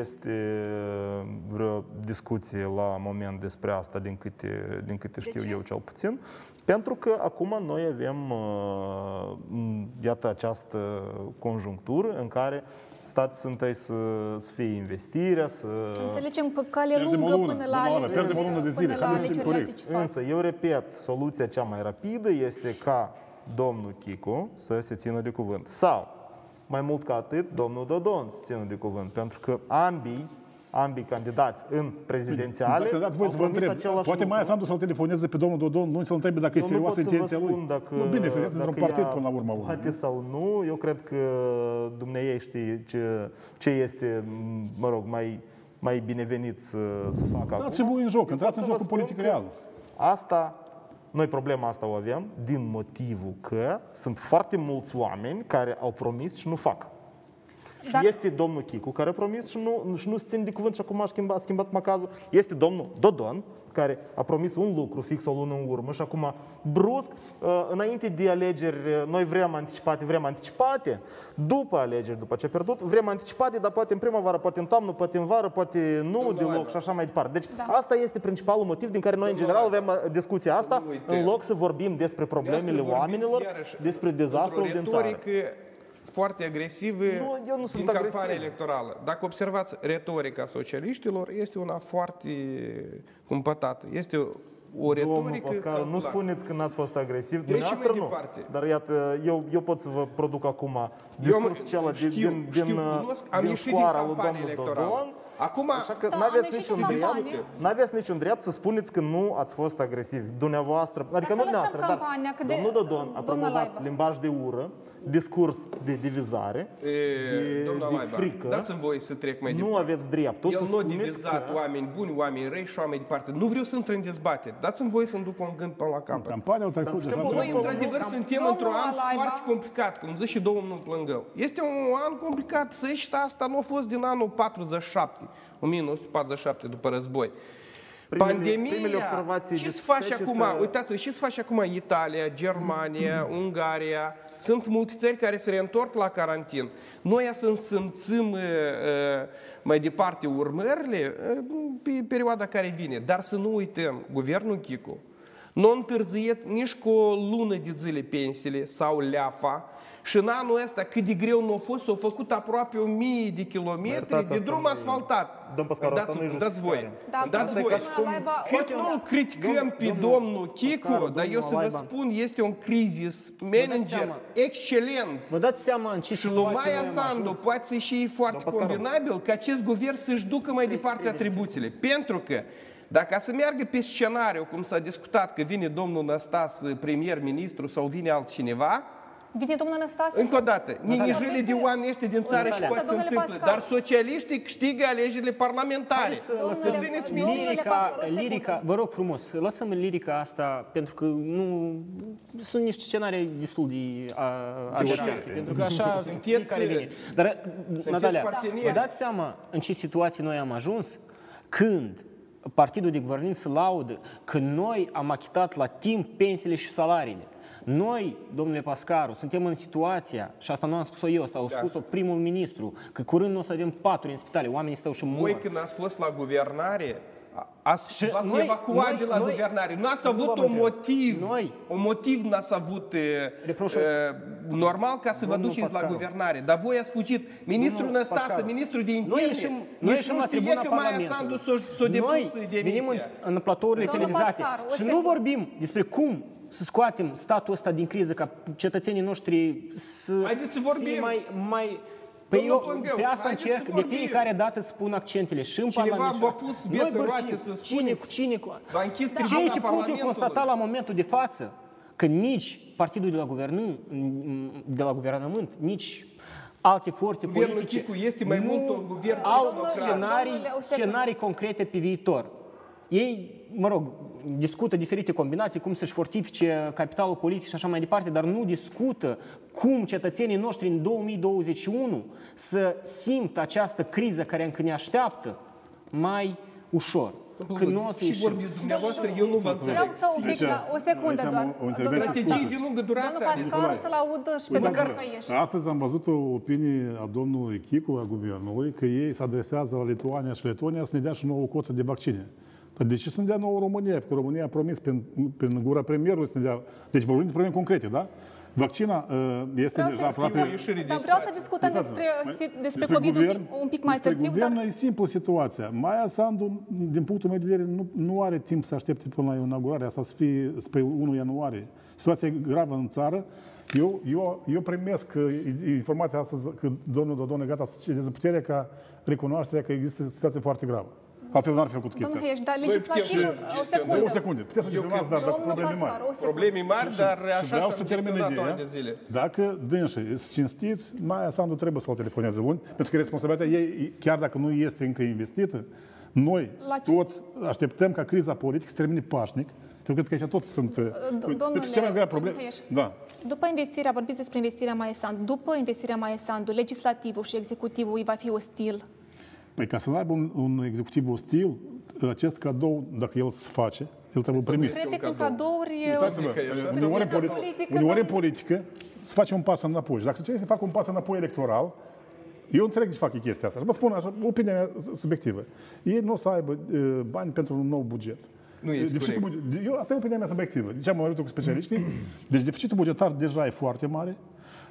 este vreo discuție la moment despre asta, din câte, din câte știu ce? eu cel puțin. Pentru că acum noi avem, uh, m, iată, această conjunctură în care stați întâi să, să fie investirea, să... Înțelegem că cale Pierdem o lungă lună, până domnule la Ala, alegeri. pierdem o lună de zile. până la Haideți să fim alegerile corecți. anticipate. Însă, eu repet, soluția cea mai rapidă este ca domnul Chico să se țină de cuvânt. Sau, mai mult ca atât, domnul Dodon să țină de cuvânt. Pentru că ambii, ambii candidați în prezidențiale Dacă dați voi au să vă promis întreb, același poate lucru. Maia Sandu să-l telefoneze pe domnul Dodon, nu să-l întrebe dacă e Eu nu serioasă pot să vă intenția lui. spun dacă, nu, bine, sunteți într-un dacă partid ea până la urmă. urmă. Poate sau nu, eu cred că dumneavoastră știe ce, ce este, mă rog, mai, mai binevenit să, să facă acum. Intrați și voi în joc, Eu intrați pot în să vă jocul spun politic că real. Asta, noi problema asta o avem din motivul că sunt foarte mulți oameni care au promis și nu fac. Și Dacă- Este domnul Chicu care a promis și nu, și nu se ține de cuvânt și acum a schimbat, a schimbat macazul. Este domnul Dodon care a promis un lucru fix o lună în urmă și acum brusc, uh, înainte de alegeri, uh, noi vrem anticipate, vrem anticipate, după alegeri, după ce a pierdut, vrem anticipate, dar poate în primăvară, poate în toamnă, poate în vară, poate nu Domnul deloc Laiba. și așa mai departe. Deci Da. asta este principalul motiv din care noi în Domnul general Laiba, avem uh, discuția să asta, nu uităm. în loc să vorbim despre problemele Dumneavoastră oamenilor, vorbiți iarăși despre dezastrul într-o din țară. Retorică foarte agresivă Nu, eu nu din sunt campania agresiv. electorală. Dacă observați retorica socialiștilor, este una foarte cumpătată. Este o, o Domnul retorică Pascal, nu calculată. spuneți că n-ați fost agresiv, Trecem dumneavoastră mai nu. departe. Dar iată, eu, eu pot să vă produc acum Eu am- discursul acela din, știu, din, știu, din, cunosc, am din ieșit din școara lui campania domnul electorală. Dodon. Acum, Așa că Da, nu am aveți ieșit niciun din drept, campanie. n-aveți niciun drept să spuneți că nu ați fost agresivi. Dumneavoastră, adică să nu lăsăm dumneavoastră, dar campania, că de- domnul Dodon a domnul promovat Laiba. limbaj de ură, discurs de divizare, e, de, domnul de Laiba, frică. dați-mi voie să trec mai Nu departe. aveți dreptul El să nu a spuneți divizat că... oameni buni, oameni răi și oameni departe. Nu vreau să intru în dezbateri. Dați-mi voie să-mi duc un gând până la capăt. Campania au trecut deja. știu, Noi, Domnul- într-adevăr, suntem Domnul într-un an Alaiba. foarte complicat, cum zice și domnul Plângău. Este un an complicat, să și asta nu a fost din anul 47, 1947, după război. Primele- Pandemia, primele observații ce de se face secetă- acum? Uitați-vă, ce se face acum Italia, Germania, Ungaria? Sunt multe țări care se reîntorc la carantin. Noi să simțim uh, uh, mai departe urmările uh, pe perioada care vine. Dar să nu uităm, guvernul Chicu nu a întârziet nici cu o lună de zile pensiile sau leafa Și în anul ăsta, cât de greu nu a fost, s-au făcut aproape o mie de kilometri iertați, de asta drum nu e- asfaltat. Domn Pascaru, asta dați, nu e dați voi. justificare. Da, dați domnul voi. Alaiba, Cred că nu-l criticăm pe domnul Chicu, Pascaru, dar eu domnul să vă Alaiba. spun, este un crisis manager seama. excelent. Vă dați seama în ce Și lui situație Maia noi am Sandu ajuns? poate să și foarte Pascaru. convenabil ca acest guvern să-și ducă mai departe atribuțiile. Pentru că dacă să meargă pe scenariu, cum s-a discutat că vine domnul Năstas premier-ministru sau vine altcineva, Vine domnul Năstase? încă o dată, ninijile de oameni ăștia din țară și secundă, poate se domnule întâmplă, Pascal. dar socialiștii câștigă alegerile parlamentare. Haideți să Domnule- lăsăm țineți domnule minte. lirica, Pascal, o secundă. lirica, vă rog frumos, lăsăm lirica asta pentru că nu sunt niște scenarii destul de a, aberante, pentru că așa Sunteți- fiecare vine. Dar, Natalia, parteneri. vă dați seama în ce situație noi am ajuns când partidul de guvernământ se laudă că noi am achitat la timp pensiile și salariile. Noi, domnule Pascaru, suntem în situația, și asta nu am spus-o eu, asta Da. au spus-o primul ministru, că curând nu o să avem patru în spitale, oamenii stau și mor. Voi când ați fost la guvernare, ați, Și v-ați noi- evacuat noi- de la noi- guvernare. Nu ați Nu avut v-am un întrebat. motiv. Noi- Un motiv n-ați avut e, Reproșul e, normal ca să vă Domnul duceți la Pascaru. guvernare. Dar voi ați fugit. Ministrul Domnul Năstase, Pascaru. ministrul de Noi interne, ieșim, noi nici ieșim nu la știe tribuna că Maia Parlamentului. Sandu s-o, s-o depus Noi venim în, demisia. în platourile Domnul televizate Pascaru, o și nu secundă. vorbim despre cum să scoatem statul ăsta din criză ca cetățenii noștri să, Haideți să fie vorbim. mai... mai Păi Domnul eu Pângău, pe asta haideți încerc să de vorbim. fiecare dată să pun accentele și în Cineva Parlament. și v-a asta. pus Noi bețe bărfim roate să cine spuneți. cu cine cu... V-a închis Ceea tribuna ce pot eu Parlamentului. constata la momentul de față, că nici partidul de la, guvernă, de la guvernământ, nici alte forțe Guvernul politice Chicu este mai nu mult un guvern au democrat. scenarii, Domnule, o secundă. scenarii concrete pe viitor. Ei, mă rog, discută diferite combinații, cum să-și fortifice capitalul politic și așa mai departe, dar nu discută cum cetățenii noștri în 2021 să simtă această criză care încă ne așteaptă mai ușor. Că nu o să Și ieșim. vorbiți dumneavoastră, eu nu vă înțeleg. Vreau să un pic, la, o secundă aici am doar. o- o intervenție Domnul- Strategii de lungă durată. Domnul Pascaru să-l audă și pe domnul Căieș. Astăzi am văzut o opinie a domnului Chicu, a guvernului, că ei se adresează la Lituania și Letonia să ne dea și nouă cotă de vaccine. Dar de ce să ne dea nouă România? Pentru că România a promis prin, prin gura premierului să ne dea... Deci vorbim de probleme concrete, da? Vaccina uh, este Vreau deja să aproape... discutăm, ieșire din dar vreau să situație. discutăm despre, Uitați-vă, despre COVID un pic, un pic mai despre târziu, guvern dar e simplu situația. Maia Sandu, din punctul meu de vedere, nu, nu are timp să aștepte până la inaugurare, asta să fie spre 1 ianuarie. Situația e gravă în țară. Eu, eu, eu primesc uh, informația astăzi că domnul Dodon e gata să cedeze puterea ca recunoașterea că există o situație foarte gravă. Altfel n-ar fi făcut chestia domnul asta. Heiș, dar Noi putem legislativul, să o gestionăm. secundă. O secundă. Puteți să gestionați, dar dar Domnul probleme mari. Pascaru, o secundă. Probleme mari, dar Și așa vreau și să am termin gestionat ideea. ani de zile. Dacă dânsii sunt cinstiți, Maia Sandu trebuie să-l telefoneze luni, pentru că responsabilitatea ei, chiar dacă nu este încă investită, noi La ce- toți așteptăm ca criza politică să termine pașnic, pentru că cred că aici toți sunt... domnule- pentru că cea mai grea problemă... domnul Heiș. Da. După investirea, vorbiți despre investirea Maia Sandu, după investirea Maia Sandu, legislativul și executivul îi va fi ostil. Păi ca să aibă un, un executiv ostil, acest cadou, dacă el se face, el trebuie primit. Credeți în cadouri? Uitați-vă, Asta uneori în, scena politi- politică, uneori în domnule. politică se face un pas înapoi. Și dacă se cere să facă un pas înapoi electoral, eu înțeleg de ce fac ei chestia asta. Și vă spun așa, opinia mea subiectivă. Ei nu o să aibă uh, bani pentru un nou buget. Nu este Deficitul corect. buget- eu, asta e opinia mea subiectivă. Deci am vorbit cu specialiștii. Deci deficitul bugetar deja e foarte mare.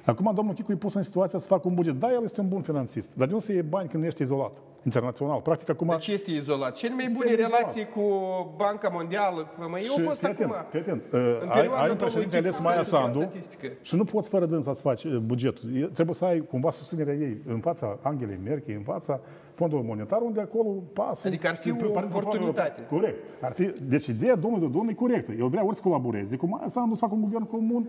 Acum domnul Chicu e pus în situația să facă un buget. Da, el este un bun finanțist, dar de unde să iei bani când ești izolat, internațional? Practic acum... Deci este izolat. Cele mai bune Este relații cu Banca Mondială, cu FMI, au Și fost fii acum. atent, fii atent. În Uh, ai, perioada ai un președinte domnului ales Chicu, Maia care se fac Sandu statistică. și nu poți fără dânsa să faci uh, bugetul. E- Trebuie să ai cumva susținerea ei în fața Angelei Merkel, în fața Fondului Monetar, unde acolo pasul... Adică ar fi Pe- o pe- pe- oportunitate. Corect. Ar fi, deci ideea domnului Dodon e corectă. El vrea ori să colaboreze cu Maia Sandu, să facă un guvern comun,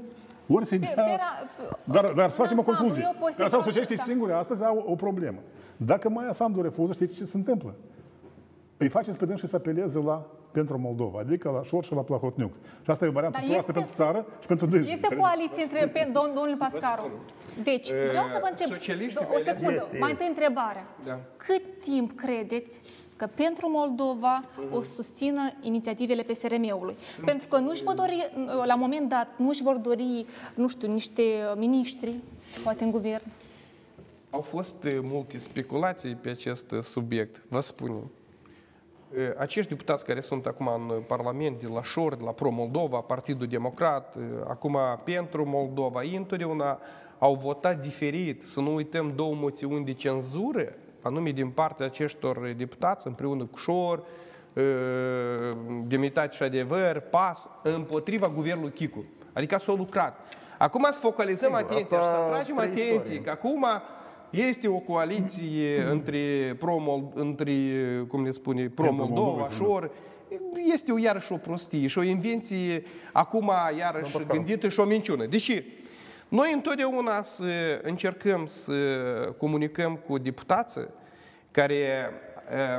ori să-i dea... Vera- Dar, dar să facem o În ansamblu, concluzie. eu pot să Dar sau fac socialiștii asta. singuri astăzi au o problemă. Dacă Maia Sandu refuză, știți ce se întâmplă? Îi faceți pe dânsi să apeleze la pentru Moldova, adică la Șor și la Plahotniuc. Și asta e o variantă Dar proastă este- pentru țară și pentru dânsi. Este o coaliție între pe, domn, domnul Pascaru. Deci, vreau să vă întreb, socialiștii o pe ele- secundă, Este, mai întâi întrebarea. Da. Cât timp credeți că pentru Moldova o susțină inițiativele PSRM-ului? Pentru că nu-și vor dori, la un moment dat, nu-și vor dori, nu știu, niște miniștri, poate în guvern. Au fost eh, multe speculații pe acest eh, subiect, vă spun. Eh, Acești deputați care sunt acum în Parlament, de la Șor, de la Pro-Moldova, Partidul Democrat, eh, acum pentru Moldova, ei întotdeauna au votat diferit, să nu uităm două moțiuni de cenzură, anume din partea acestor deputați, împreună cu Șor, Demnitate și Adevăr, PAS, împotriva guvernului Chicu. Adică s-au lucrat. Acum să focalizăm Sigur, atenția și să atragem atenție că acum este o coaliție între, pro între cum ne spune, pro-Moldova, Șor, este o, iarăși o prostie și o invenție acum iarăși gândită și o minciună. Deși noi întotdeauna să încercăm să comunicăm cu deputații care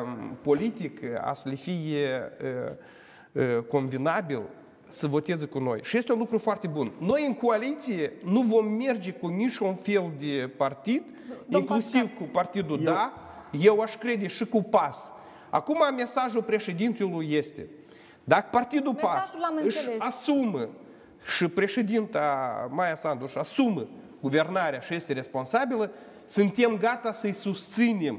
um, politic a să le fie uh, uh, convenabil să voteze cu noi. Și este un lucru foarte bun. Noi în coaliție nu vom merge cu niciun fel de partid, Domn inclusiv Pascal. cu partidul eu... Da, eu aș crede și cu PAS. Acum mesajul președintelui este, dacă partidul PAS își asumă și președinta Maia Sandu își asumă guvernarea și este responsabilă, suntem gata să-i susținem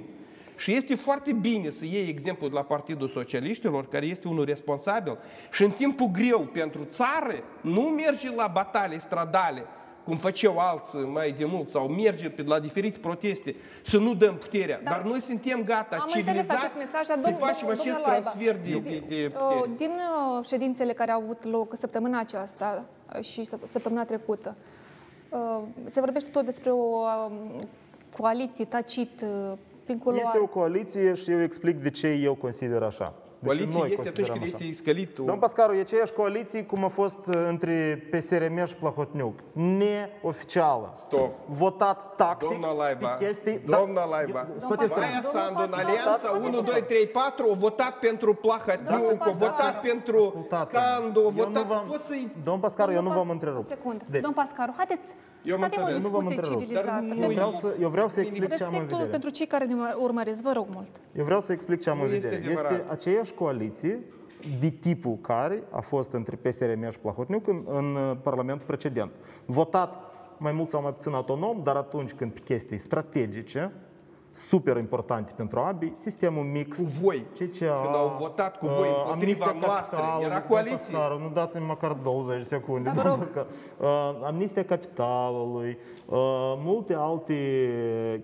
și este foarte bine să iei exemplu de la Partidul Socialiștilor, care este unul responsabil și în timpul greu pentru țară nu merge la batalii stradale, cum făceau alții mai de mult, sau merge pe la diferite proteste, să nu dăm puterea. Da. Dar noi suntem gata, Am civilizați, acest mesaj, dar să domn, facem domn, acest transfer de, de, de putere. Din uh, ședințele care au avut loc săptămâna aceasta uh, și săptămâna trecută, uh, se vorbește tot despre o um, coaliție tacit prin culoare. Este o coaliție și eu explic de ce eu consider așa. Coaliție este atunci când este iscălit. Domn Pascaru, e aceeași coaliție cum a fost uh, între PSRM și Plahotniuc. Neoficială. Stop. Votat tactic Doamna Laiba, pe chestii... Doamna Laiba, Maia Sandu, în alianța 1, 2, 3, 4, a votat pentru Plahotniuc, a votat pentru Candu, a votat... Poți să-i... Domn Pascaru, eu nu v-am întrerupt. Deci- Domn Pascaru, haideți eu să avem o discuție civilizată. Eu vreau să, eu vreau să explic ce am în vedere. pentru cei care ne urmăresc, vă rog mult. Eu vreau să explic ce am în vedere. Este aceeași coaliție de tipul care a fost între PSRM și Plahotniuc în, în uh, Parlamentul precedent. Votat mai mult sau mai puțin autonom, dar atunci când pe chestii strategice, super importante pentru ambii, sistemul mix. Cu voi, CCA, când au votat cu voi uh, împotriva noastră, era coaliție. Pascarul, nu dați-mi măcar 20 secunde. Da, rog. Că, uh, amnistia capitalului, uh, multe alte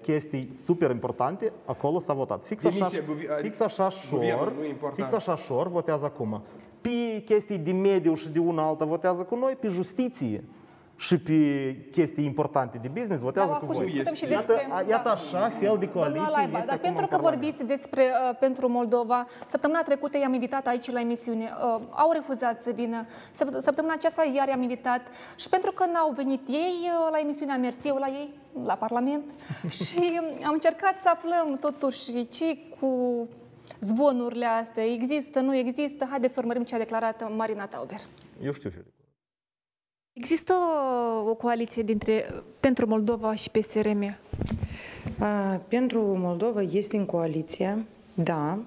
chestii super importante, acolo s-a votat. Fix așa, Demisia, fix așa șor, fix așa șor votează acum. Pe chestii de mediu și de una alta votează cu noi, pe justiție și pe chestii importante de business, votează cu voi. Și despre, iată, iată așa fel de coaliție Laiba, este Dar pentru că vorbiți despre uh, pentru Moldova, săptămâna trecută i-am invitat aici la emisiune, uh, au refuzat să vină, săptămâna aceasta iar i-am invitat. Și pentru că n-au venit ei uh, la emisiunea mers eu la ei, la Parlament. Și am încercat să aflăm totuși ce cu zvonurile astea, există, nu există, haideți să urmărim ce a declarat Marina Tauber. Eu știu ce Există o coaliție dintre pentru Moldova și PSRM? Pentru Moldova este în coaliție, da,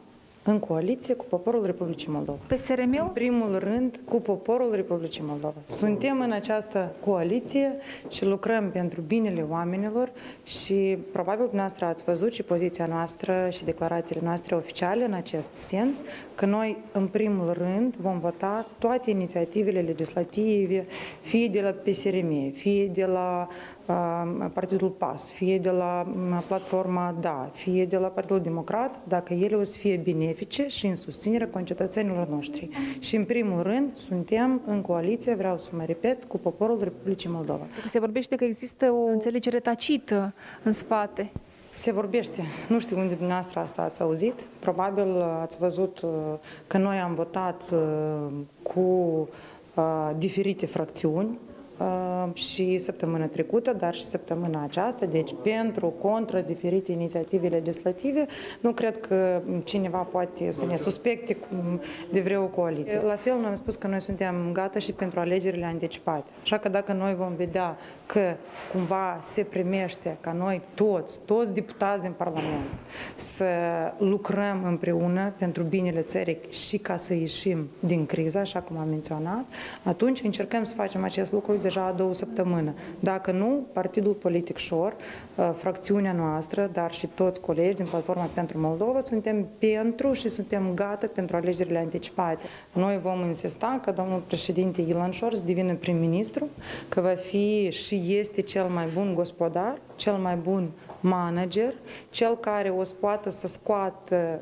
în coaliție cu poporul Republicii Moldova. PSRM? În primul rând, cu poporul Republicii Moldova. Suntem în această coaliție și lucrăm pentru binele oamenilor și probabil dumneavoastră ați văzut și poziția noastră și declarațiile noastre oficiale în acest sens, că noi, în primul rând, vom vota toate inițiativele legislative, fie de la PSRM, fie de la Partidul PAS, fie de la platforma DA, fie de la Partidul Democrat, dacă ele o să fie benefice și în susținerea concetățenilor noștri. Și în primul rând suntem în coaliție, vreau să mă repet, cu poporul Republicii Moldova. Se vorbește că există o înțelegere tacită în spate. Se vorbește. Nu știu unde dumneavoastră asta ați auzit. Probabil ați văzut că noi am votat cu diferite fracțiuni și săptămâna trecută, dar și săptămâna aceasta. Deci pentru, contra diferite inițiative legislative, nu cred că cineva poate să ne suspecte de vreo coaliție. La fel, noi am spus că noi suntem gata și pentru alegerile anticipate. Așa că dacă noi vom vedea că cumva se primește ca noi toți, toți deputați din Parlament, să lucrăm împreună pentru binele țării și ca să ieșim din criză, așa cum am menționat, atunci încercăm să facem acest lucru de deja a două săptămâni. Dacă nu, Partidul Politic Șor, uh, fracțiunea noastră, dar și toți colegi din Platforma pentru Moldova, suntem pentru și suntem gata pentru alegerile anticipate. Noi vom insista că domnul președinte Ilan Șor să devină prim-ministru, că va fi și este cel mai bun gospodar, cel mai bun manager, cel care o să poată să scoată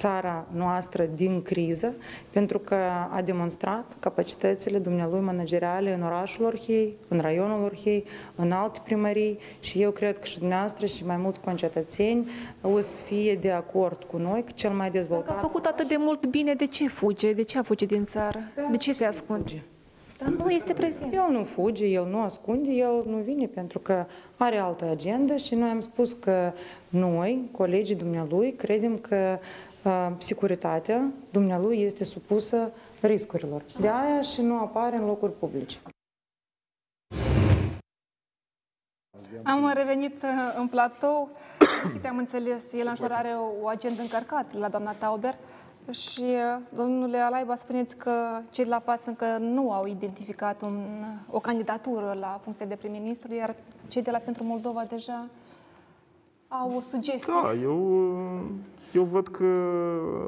țara noastră din criză, pentru că a demonstrat capacitățile dumnealui manageriale în orașul Orhei, în raionul Orhei, în alte primării și eu cred că și dumneavoastră și mai mulți concetățeni o să fie de acord cu noi că cel mai dezvoltat... Dacă a făcut atât de mult bine, de ce fuge? De ce a fugit din țară? De ce se ascunde? Dar nu este prezent. El nu fuge, el nu ascunde, el nu vine pentru că are altă agendă și noi am spus că noi, colegii dumnealui, credem că uh, securitatea dumnealui este supusă riscurilor. De aia și nu apare în locuri publice. Am revenit uh, în platou. Câte am înțeles, el în are o agendă încărcată la doamna Tauber. Și, uh, domnule Alaiba, spuneți că cei de la PAS încă nu au identificat un, o candidatură la funcția de prim-ministru, iar cei de la Pentru Moldova deja au o sugestie. Da, eu, eu văd că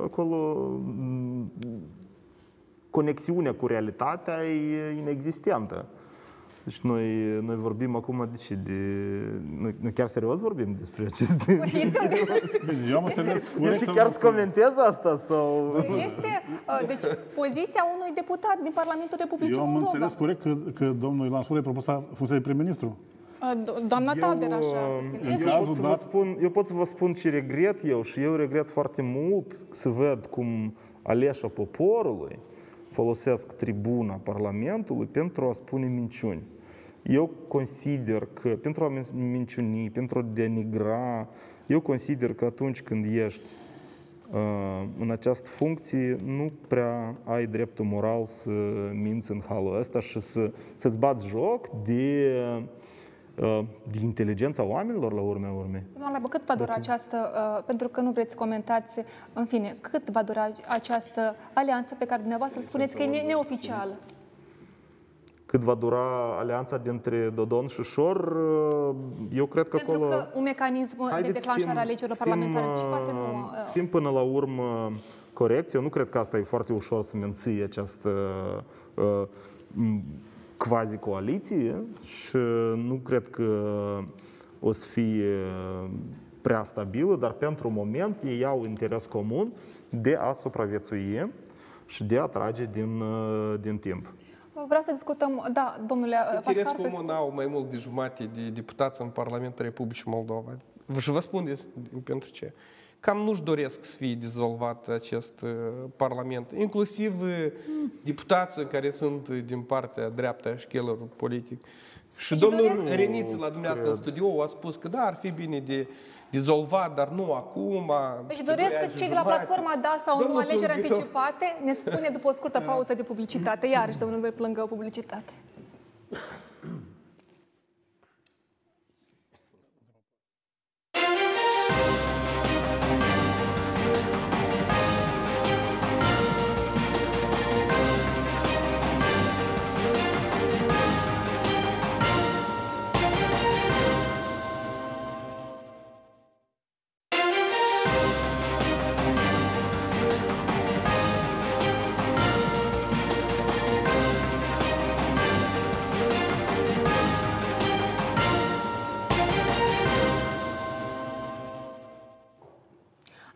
acolo mm, conexiunea cu realitatea e inexistentă. Deci noi, noi vorbim acum de ce? De, noi, noi chiar serios vorbim despre aceste... Eu am înțeles corect. Și chiar să comentez asta sau... Este, uh, deci, poziția unui deputat din Parlamentul Republicii Eu am Moldova. înțeles corect că, că domnul Ilan Șor e propus la funcția de prim-ministru. Uh, do- Doamna Taber așa uh, susține. eu, pot să vă spun, eu pot să vă spun ce regret eu și eu regret foarte mult să văd cum aleșa poporului folosesc tribuna Parlamentului pentru a spune minciuni. Eu consider că pentru a minciuni, pentru a denigra, eu consider că atunci când ești uh, în această funcție, nu prea ai dreptul moral să minți în halul ăsta și să, să-ți bați joc de, uh, de inteligența oamenilor la urmea urmei. Doamna Leibă, cât va dura această, uh, pentru că nu vreți să comentați, în fine, cât va dura această alianță pe care dumneavoastră spuneți că e ne- neoficială? Cât va dura alianța dintre Dodon și Șor, uh, eu cred că Pentru acolo... că un mecanism de Haideți să declanșare fim- a alegerilor să fim, parlamentare uh, anticipate nu... Să uh, fim până la urmă corecți. Eu nu cred că asta e foarte ușor să menții această uh, m, quasi-coaliție și nu cred că o să fie prea stabilă, dar pentru moment ei au interes comun de a supraviețui și de a trage din, uh, din timp. Vreau să discutăm, da, domnule uh, Interes Pascal, pe comun au mai mult de jumate de deputați în Parlamentul Republicii Moldova. Și vă spun des, pentru ce. Cam nu-și doresc să fie dizolvat acest uh, Parlament. Inclusiv uh, deputații care sunt uh, din partea dreaptă a șchelerului politic. Și Deci domnul doresc- Reniță la dumneavoastră în studio a spus că da, ar fi bine de dizolvat, dar nu acum. Deci peste doresc doi că ani și cei de la jumate. platforma Da sau nu Domnul alegeri Plângău. anticipate ne spune după o scurtă pauză de publicitate. Iarăși, domnul Plângău, publicitate.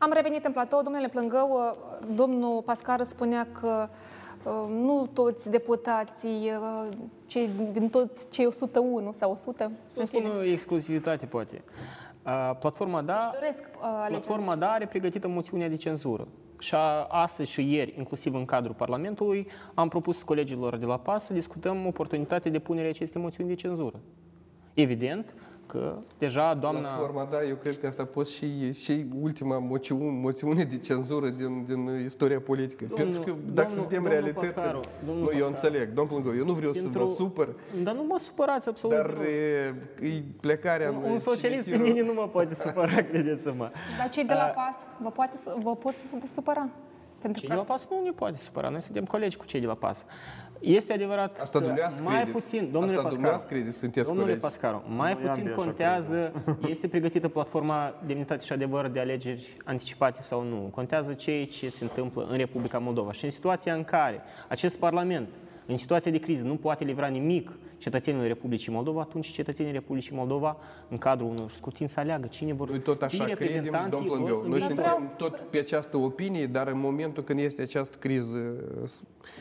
Am revenit în platou, domnule Plângău, uh, domnul Pascar spunea că uh, nu toți deputații, uh, cei, din toți cei 101 sau 100, Să spun o exclusivitate, poate. Uh, Platforma Da, doresc uh, alegeri. Platforma Da are pregătită moțiunea de cenzură. Și a- astăzi și ieri, inclusiv în cadrul Parlamentului, am propus colegilor de la PAS să discutăm oportunitatea de punere acestei moțiuni de cenzură. Evident că deja doamna... Platforma, da, eu cred că asta poate și, și ultima moțiune, moțiune de cenzură din, din istoria politică. Domnul- Pentru că dacă să domnul- vedem domnul realitățile, Pascaru, domnul nu, eu Pascaru. înțeleg, domnul Plângău, eu nu vreau să vă Pentru- supăr, Dar nu mă supărați absolut. dar deloc. e, e plecarea un, în un socialist pe cimitirul- mine nu mă poate supăra, credeți-mă. Dar cei de la PAS vă, poate, su- vă pot su- supăra. Pentru Cei că... de la PAS nu ne poate supăra, noi suntem colegi cu cei de la PAS. Este adevărat Asta că dumneavoastră mai credeți. puțin, domnule Asta Pascaru, dumneavoastră credeți, sunteți domnule colegi. Pascaru, mai Noi puțin ambii așa contează, este pregătită platforma Demnitate și Adevăr de alegeri anticipate sau nu. Contează ceea ce se întâmplă în Republica Moldova. Și în situația în care acest Parlament în situația de criză nu poate livra nimic cetățenilor Republicii Moldova, atunci cetățenii Republicii Moldova, în cadrul unor scrutini, să aleagă cine vor Noi tot fi așa credem, reprezentanții domnul lor Plângău. în Noi viitor. suntem tot pe această opinie, dar în momentul când este această criză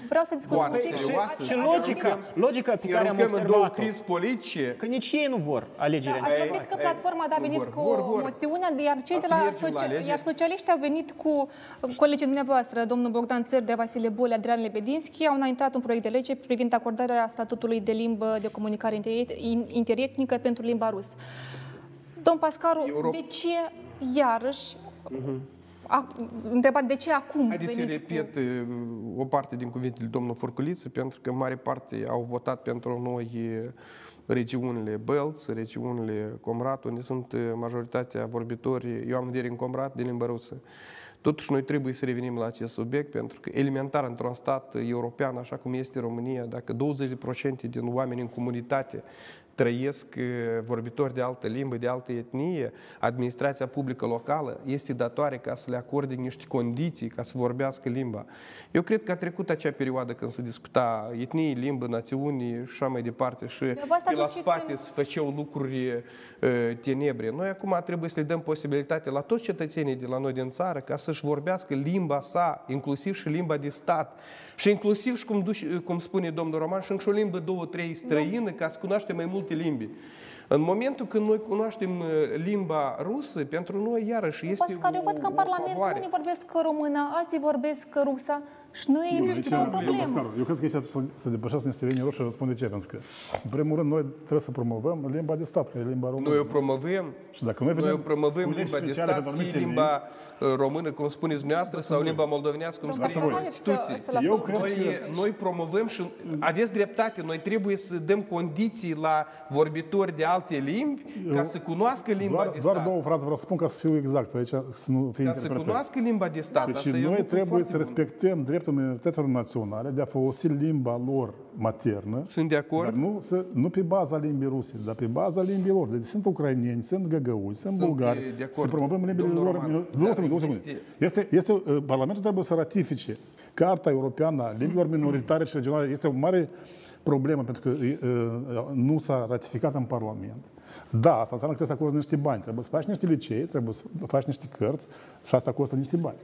Vreau să discut un foarte pic. serioasă, Și să ne logica, aruncăm- logica pe să ne care am aruncăm în două observat-o, crizi politice, că nici ei nu vor alegerea Ați Ei, vorbit că ei, platforma a nu venit vor, cu vor, vor. moțiunea, iar cei A de să la, mergem la socia- alegeri? iar socialiștii au venit cu colegii dumneavoastră, domnul Bogdan Țărdea, Vasile Bole, Adrian Lebedinski, au înaintat un proiect de lege privind acordarea statutului de limbă de comunicare inter- in- interetnică pentru limba rusă. Domn Pascaru, Europa- de ce iarăși a, întrebare, de ce acum Haideți să veniți cu- repet uh, o parte din cuvintele domnului Forculiță, pentru că în mare parte au votat pentru noi uh, regiunile Bălți, regiunile Comrat, unde sunt uh, majoritatea vorbitorii, eu am în vedere în Comrat, de limba rusă. Totuși, noi trebuie să revenim la acest subiect, pentru că elementar într-un stat european, așa cum este România, dacă 20% din oameni în comunitate trăiesc uh, vorbitori de altă limbă, de altă etnie, administrația publică locală este datoare ca să le acorde niște condiții ca să vorbească limba. Eu cred că a trecut acea perioadă când se discuta etnie, limbă, națiuni și așa mai departe și Dumneavoastră pe la duceți spate în- se făceau lucruri uh, tenebre. Noi acum trebuie să le dăm posibilitatea la toți cetățenii de la noi din țară ca să-și vorbească limba sa, inclusiv și limba de stat. Și inclusiv, și cum, duci, cum spune domnul Roman, și încă o limbă, două, trei străină, ca să cunoaștem mai multe limbi. În momentul când noi cunoaștem uh, limba rusă, pentru noi iarăși este Pascal, eu o, văd că în o Parlament favoare. unii vorbesc română, alții vorbesc rusa și nu e Nu, este aici, o domnul problemă. Pascaru, Eu cred că aici să, să depășească niște linii roșii și răspund de ce. Pentru că, în primul rând, noi trebuie să promovăm limba de stat, care e limba română. Noi o promovăm, Și dacă noi noi venim o promovăm cu legi limba de speciale stat, pentru fie anumite limba uh, română, cum spuneți dumneavoastră, sau limba moldovenească, cum Domnul scrie în Pascaru, haideți Constituție. să- să lăsăm Eu cred Noi, că- noi promovăm și aveți dreptate, noi trebuie să dăm condiții la vorbitori de alte limbi ca să cunoască limba Doar, de doar stat. două fraze vreau să spun ca să fiu exact aici, să nu fie Ca să interpretări. cunoască limba de stat. Deci Asta e un noi lucru trebuie foarte să bun. respectăm dreptul minorităților naționale de a folosi limba lor maternă. Sunt de acord. Dar nu, să, nu pe baza limbii ruse, dar pe baza limbii lor. Deci sunt ucrainieni, sunt găgăuzi, sunt, Sunt, bulgari. de acord. Să promovăm limbile Domnul lor. Roman, Două dar secunde, două secunde. este- Este, este, uh, Parlamentul trebuie să ratifice Carta Europeană a Limbilor Minoritare și Regionale. Este o mare problemă pentru că uh, nu s-a ratificat în Parlament. Da, asta înseamnă că trebuie să acozi niște bani. Trebuie să faci niște licee, trebuie să faci niște cărți și asta costă niște bani.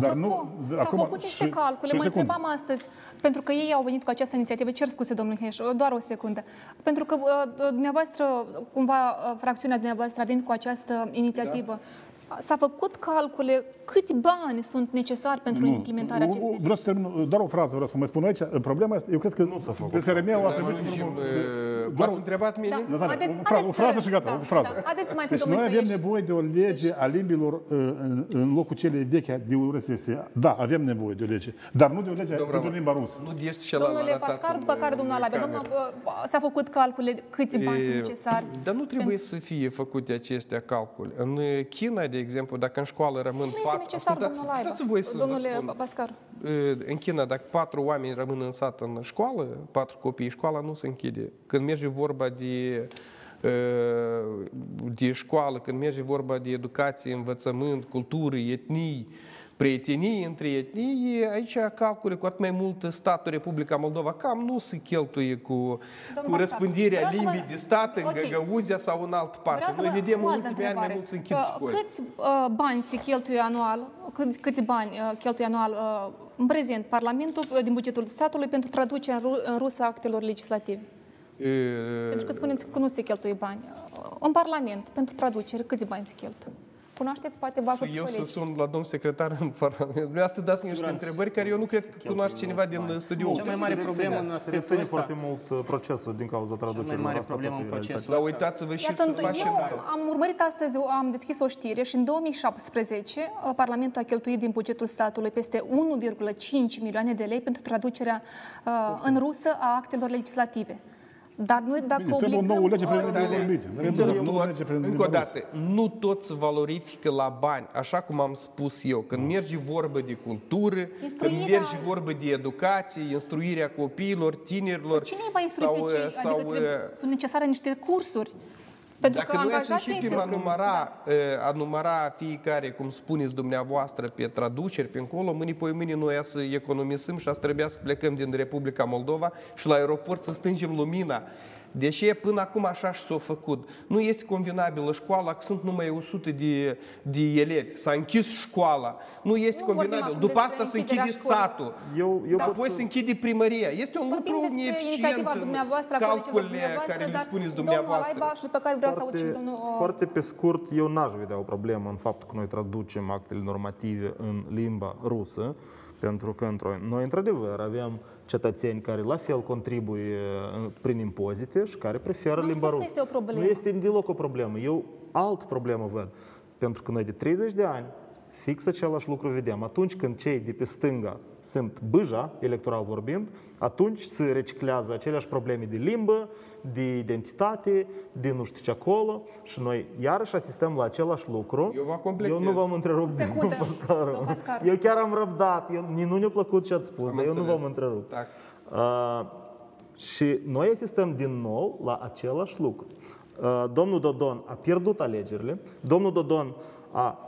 Dar nu, s-au acum- făcut niște și- calcule. și Mă o secundă. întrebam astăzi, pentru că ei au venit cu această inițiativă. Cer scuze, domnul Heș, doar o secundă. Pentru că uh, dumneavoastră, cumva, uh, fracțiunea dumneavoastră a venit cu această inițiativă. S-a făcut calcule câți bani sunt necesari pentru implementarea Nu, acestei Vreau să termin, doar o frază vreau să mai spun aici. Problema este, eu cred că nu s-a făcut. PSRM-ul a trebuit să Și, promoveze- uh, doar M-ați o- întrebat mine? Da. Natalia, Haideți- o, fra- o haideți frază să- și gata, da, o frază. da. Haideți mai întâi, deci noi domnul avem Păieș. nevoie de o lege a limbilor uh, în, în locul celei vechi de URSS. Da, avem nevoie de o lege, dar nu de o lege pentru limba rusă. Nu ești celălalt Domnule arătați Pascar, în, după care în domnul Alabea, cameră. domnul, uh, s-a făcut calcule câți bani sunt E, necesari. Dar nu trebuie să fie făcute acestea calcule. În China, de exemplu, dacă în școală rămân Nu este patru... necesar, ascultați- domnul Laiba. dați voi să vă Domnule spun. Pascar. În China, dacă patru oameni rămân în sat în școală, patru copii, școala nu se închide. Când merge vorba de de școală, când merge vorba de educație, învățământ, cultură, etnii, prietenii între etnii, aici calcule cu atât mai mult statul Republica Moldova cam nu se cheltuie cu, cu Pascal, răspândirea vreau să vă- limbii de stat în Ok. Găgăuzia sau în altă parte. Vreau să Noi vă- vedem o în altă ultimii ani mai întrebare. mult se închid Uh, școli. Câți uh, bani se cheltuie anual, câți, câți bani uh, cheltuie anual uh, în prezent Parlamentul uh, din bugetul statului pentru traducerea în, ru- în rusă a actelor legislative? Pentru că spuneți că nu se cheltuie bani. Uh, În Parlament, pentru traducere, câți bani se cheltuie? Cunoașteți, poate, vă Să ajută eu să colegi. sun la domnul secretar în Parlament. Dumneavoastră dați niște întrebări care eu nu cred că cunoaște cineva din studio. Cea mai mare problemă în aspectul Reține ăsta, foarte mult uh, procesul din cauza traducerii. mare Asta problemă tot în e realitatea. procesul Dar ăsta. uitați-vă și Iată, să eu facem... am urmărit astăzi, am deschis o știre și în 2017 uh, Parlamentul a cheltuit din bugetul statului peste 1,5 milioane de lei pentru traducerea uh, în rusă a actelor legislative. Dar noi dacă Bine, trebuie o obligăm... nouă lege uh, privind Dar, vorbite. sincer, Trebuie o nu- nouă lege privind Încă o limba dată, nu toți valorifică la bani, așa cum am spus eu. Când mergi vorba de cultură, când Instruirea- mergi vorba de educație, instruirea copiilor, tinerilor, Cine îi va instrui sau, pe cei? uh, sau, adică trebuie, uh, sunt necesare niște cursuri. Pentru Dacă că noi să angajații începem a este- număra, da. a număra fiecare, cum spuneți dumneavoastră, pe traduceri, pe încolo, mâine pe mâine noi să economisim și să trebuia să plecăm din Republica Moldova și la aeroport să stângem lumina. Deși până acum așa și s-a făcut. Nu este convenabilă școala, că sunt numai 100 de, de elevi. S-a închis școala. Nu este Nu vorbim convenabil. acum După despre asta se închiderea închide școlii. satul. Eu, eu pot Apoi să- se închide primăria. Este un Vorbim lucru despre neeficient inițiativa în dumneavoastră, a colegilor calculele dumneavoastră, care le dar spuneți domnul dumneavoastră. Alaiba și după care vreau să aud și foarte, domnul... uh, foarte pe scurt, eu n-aș vedea o problemă în faptul că noi traducem actele normative în limba rusă, pentru că într noi, într-adevăr, avem cetățeni care la fel contribuie uh, prin impozite și care preferă N-am limba spus că rusă. este o problemă. Nu este deloc o problemă. Eu alt problemă văd. Pentru că noi de 30 de ani fix același lucru vedem. Atunci când cei de pe stânga sunt bâja, electoral vorbind, atunci se reciclează aceleași probleme de limbă, de identitate, de nu știu ce acolo și noi iarăși asistăm la același lucru. Eu vă completez. Eu nu v-am întrerupt. O secundă, din Pascaru. domnul Pascaru. Eu chiar am răbdat. Eu, nu ne-a plăcut ce ați spus, Am dar eu nu înțeles. v-am întrerupt. Tak. Uh, și noi asistăm din nou la același lucru. Uh, domnul Dodon a pierdut alegerile, domnul Dodon a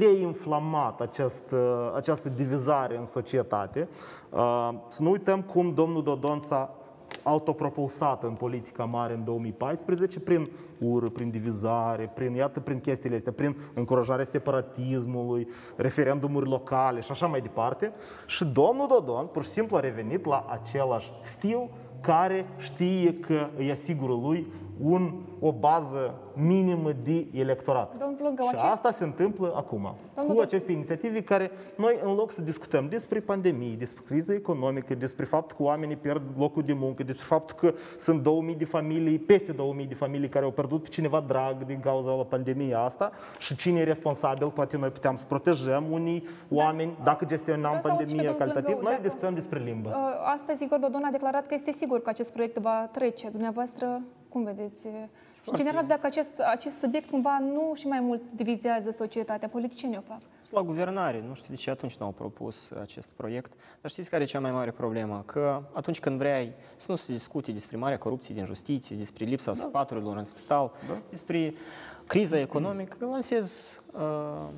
reinflamat această, această divizare în societate. Uh, să nu uităm cum domnul Dodon s-a autopropulsat în politica mare în 2014 prin ură, prin divizare, prin, iată, prin chestiile astea, prin încurajarea separatismului, referendumuri locale și așa mai departe. Și domnul Dodon pur și simplu a revenit la același stil care știe că îi asigură lui un, o bază minimă de electorat. Domnul Plângău, și acest- asta se întâmplă acum, Domnul cu Dod- aceste inițiative care noi, în loc să discutăm despre pandemie, despre criză economică, despre faptul că oamenii pierd locul de muncă, despre faptul că sunt 2000 de familii, peste 2000 de familii care au pierdut pe cineva drag din cauza la pandemia asta și cine e responsabil, poate noi puteam să protejăm unii oameni dacă gestionam Vreau să aud și pe pandemia domnul calitativ. Plângău, Noi dacă- discutăm despre limbă. Uh, Astăzi Igor Dodon a declarat că este sigur că acest proiect va trece. Dumneavoastră, cum vedeți? Și, în general, dacă acest, acest subiect cumva nu și mai mult divizează societatea, politicienii o fac. La guvernare, nu știu de ce atunci n-au propus acest proiect, dar știți care e cea mai mare problemă? Că atunci când vrei să nu se discute despre marea corupție din justiție, despre lipsa sfaturilor în spital, despre criza economică, lansez uh,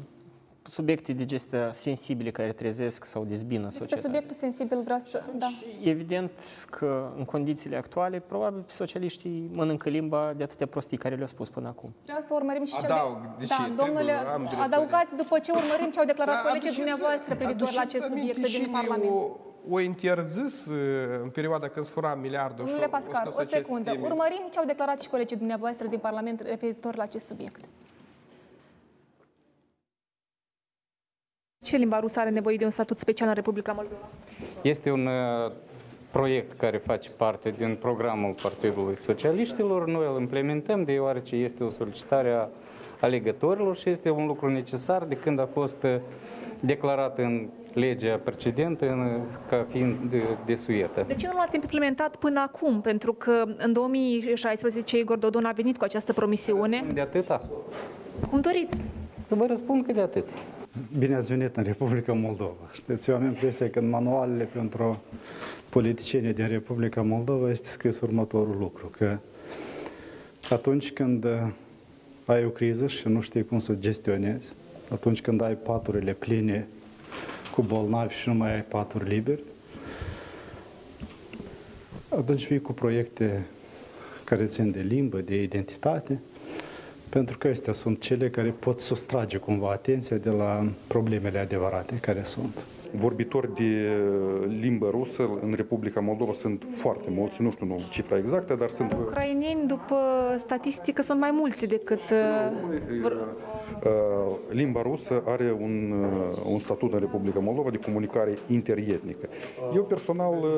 subiecte de gestea sensibile care trezesc sau dezbină Despre societatea. subiectul sensibil vreau să... Da. Evident că în condițiile actuale, probabil socialiștii mănâncă limba de atâtea prostii care le-au spus până acum. Vreau să urmărim și ce Adaug, au de... deși Da, trebuie, domnule, am dreptate. adăugați după ce urmărim ce au declarat Da, colegii aduceți- dumneavoastră privitor la aduceți acest aminte subiect și din mie Parlament. O, o interzis uh, în perioada când se fura miliardul și Domnule au- au Pascar, scos o aceste secundă. teme. Urmărim ce au declarat și colegii dumneavoastră din Parlament referitor la acest subiect. Ce limba rusă are nevoie de un statut special în Republica Moldova? Este un uh, proiect care face parte din programul Partidului Socialiștilor. Noi îl implementăm deoarece este o solicitare a alegătorilor și este un lucru necesar de când a fost uh, declarat în legea precedentă în- ca fiind de, desuietă. De ce nu l-ați implementat până acum? Pentru că în 2016 Igor Dodon a venit cu această promisiune. De atâta. Cum doriți? Vă răspund că de atât. Bine ați venit în Republica Moldova. Știți, eu am impresia că în manualele pentru politicienii din Republica Moldova este scris următorul lucru, că atunci când uh, ai o criză și nu știi cum să o gestionezi, atunci când ai paturile pline cu bolnavi și nu mai ai paturi liberi, atunci vii cu proiecte care țin de limbă, de identitate, pentru că astea sunt cele care pot sustrage cumva atenția de la problemele adevărate care sunt. Vorbitori de limbă rusă în Republica Moldova sunt foarte mulți, nu știu nu, cifra exactă, dar sunt... Ucraineni, după statistică, sunt mai mulți decât... uh, vor- Uh, Limba rusă are un, uh, un statut în Republica Moldova de comunicare interietnică. Eu personal uh,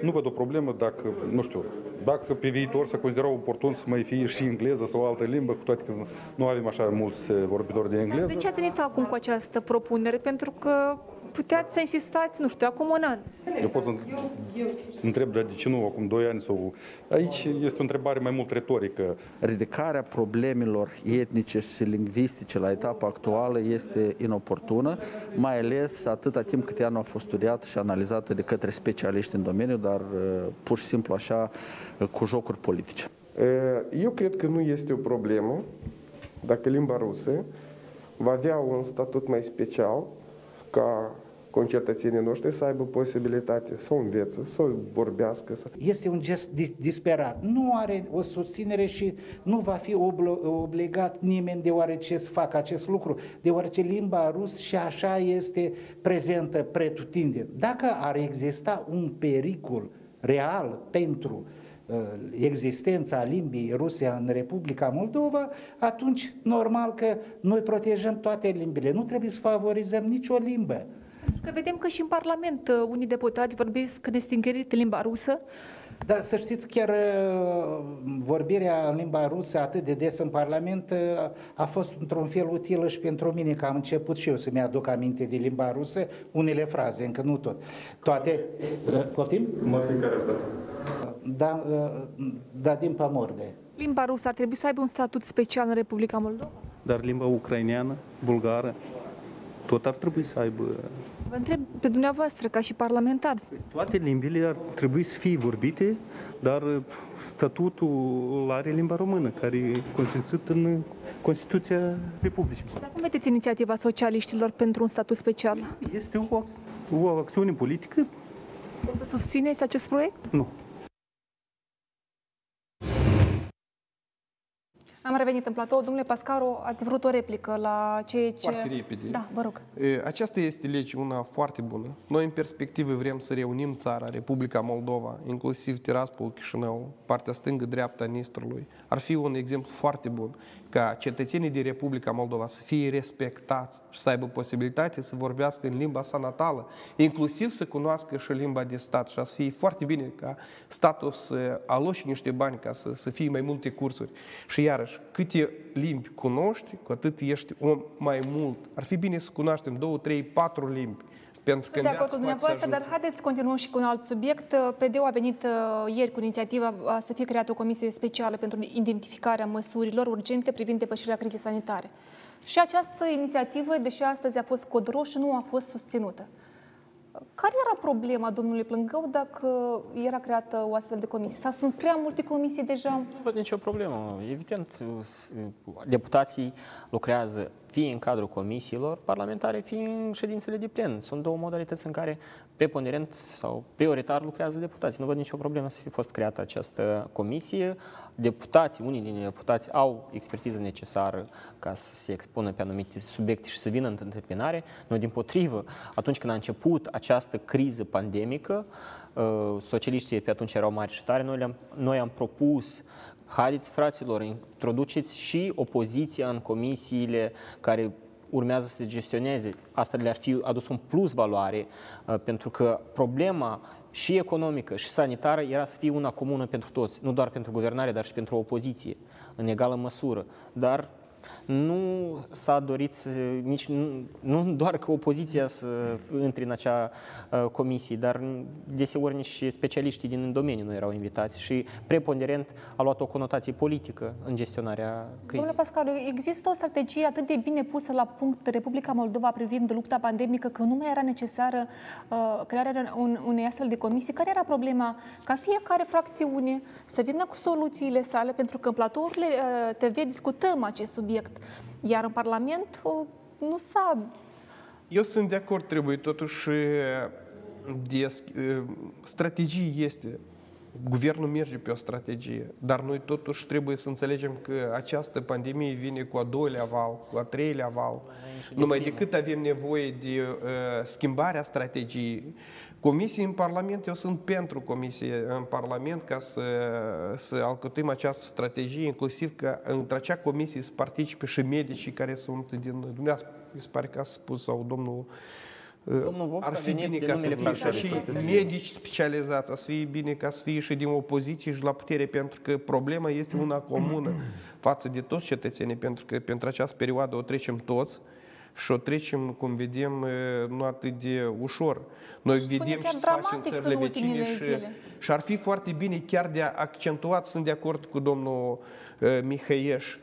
nu văd o problemă dacă, nu știu, dacă pe viitor se considera oportun să mai fie și engleză sau o altă limbă, cu toate că nu avem așa mulți uh, vorbitori de engleză. De ce ați venit acum cu această propunere? Pentru că puteați să insistați, nu știu, acum un an. Eu pot să întreb, dar de ce nu acum 2 ani sau... Aici este o întrebare mai mult retorică. Ridicarea problemelor etnice și lingvistice la etapa actuală este inoportună, mai ales atâta timp cât ea nu a fost studiată și analizată de către specialiști în domeniu, dar uh, pur și simplu așa cu jocuri politice. Eu cred că nu este o problemă dacă limba rusă va avea un statut mai special ca concetățenii noștri să aibă posibilitate să o învețe, să o vorbească. Să... Este un gest disperat. Nu are o susținere și nu va fi obligat nimeni deoarece să facă acest lucru, deoarece limba rus și așa este prezentă pretutindeni. Dacă ar exista un pericol real pentru uh, existența limbii ruse în Republica Moldova, atunci normal că noi protejăm toate limbile. Nu trebuie să favorizăm nicio limbă. Că vedem că și în Parlament uh, unii deputați vorbesc nestingerit limba rusă. Da, să știți, chiar uh, vorbirea în limba rusă atât de des în Parlament uh, a fost într-un fel utilă și pentru mine, că am început și eu să-mi aduc aminte de limba rusă, unele fraze, încă nu tot. Toate... Poftim? Mă fiecare frate. Da, da, din pamorde. Limba rusă ar trebui să aibă un statut special în Republica Moldova? Dar limba ucraineană, bulgară, tot ar trebui să aibă... Vă întreb pe dumneavoastră, ca și parlamentar. Toate limbile ar trebui să fie vorbite, dar statutul are limba română, care e consfințit în Constituția Republicii. Dar cum vedeți inițiativa socialiștilor pentru un statut special? Este o, o acțiune politică. O să susțineți acest proiect? Nu. Revenit în platou. Domnule Pascaru, ați vrut o replică la ceea ce... Foarte repede. Da, vă rog. Aceasta este lege una foarte bună. Noi, în perspectivă, vrem să reunim țara, Republica Moldova, inclusiv Tiraspol, Chișinău, partea stângă, dreapta Nistrului. Ar fi un exemplu foarte bun ca cetățenii din Republica Moldova să fie respectați și să aibă posibilitate să vorbească în limba sa natală, inclusiv să cunoască și limba de stat și să fie foarte bine ca statul să aloși niște bani ca să, să fie mai multe cursuri. Și iarăși, câte limbi cunoști, cu atât ești om mai mult. Ar fi bine să cunoaștem două, trei, patru limbi pentru Sunt de acord cu dumneavoastră, dar haideți să continuăm și cu un alt subiect. PDU a venit uh, ieri cu inițiativa uh, să fie creată o comisie specială pentru identificarea măsurilor urgente privind depășirea crizei sanitare. Și această inițiativă, deși astăzi a fost cod roșu, nu a fost susținută. Care era problema domnului Plângău dacă era creată o astfel de comisie? Sau sunt prea multe comisii deja? Nu văd nicio problemă. Evident, deputații lucrează fie în cadrul comisiilor parlamentare, fie în ședințele de plen. Sunt două modalități în care preponderent sau prioritar lucrează deputații. Nu văd nicio problemă să fi fost creată această comisie. Deputații, unii din deputați au expertiză necesară ca să se expună pe anumite subiecte și să vină în întâmpinare. Noi, din potrivă, atunci când a început această criză pandemică, uh, socialiștii pe atunci erau mari și tare, noi, le-am, noi am propus haideți, fraților, introduceți și opoziția în comisiile care urmează să gestioneze. Asta le-ar fi adus un plus valoare, uh, pentru că problema și economică și sanitară era să fie una comună pentru toți, nu doar pentru guvernare, dar și pentru opoziție, în egală măsură. Dar nu s-a dorit să, nici nu, nu doar că opoziția să intre în acea uh, comisie, dar deseori nici specialiștii din domeniu nu erau invitați și preponderent a luat o conotație politică în gestionarea crizei. Domnule Pascal, există o strategie atât de bine pusă la punct Republica Moldova privind lupta pandemică că nu mai era necesară uh, crearea un, unei astfel de comisii. Care era problema? Ca fiecare fracțiune să vină cu soluțiile sale, pentru că în platourile uh, TV discutăm acest subiect subiect. Iar în Parlament nu s-a... Eu sunt de acord, trebuie totuși de strategie este. Guvernul merge pe o strategie, dar noi totuși trebuie să înțelegem că această pandemie vine cu a doilea val, cu a treilea val. Numai decât avem nevoie de uh, schimbarea strategiei, Comisii în Parlament, eu sunt pentru comisie în Parlament ca să, să alcătuim această strategie, inclusiv că între acea comisie să participe și medicii care sunt din dumneavoastră, mi se pare că a spus, sau domnul Domnul Vov, ar fi bine ca să fie și medici specializați, să fie bine ca să fie și din opoziție și la putere, pentru că problema este una comună față de toți cetățenii, pentru că pentru această perioadă o trecem toți și o trecem, cum vedem, nu atât de ușor. Noi Și vedem chiar ce se face în dramatic țările în vecine ultimile și, zile. și ar fi foarte bine chiar de accentuat, sunt de acord cu domnul uh, Mihăieș,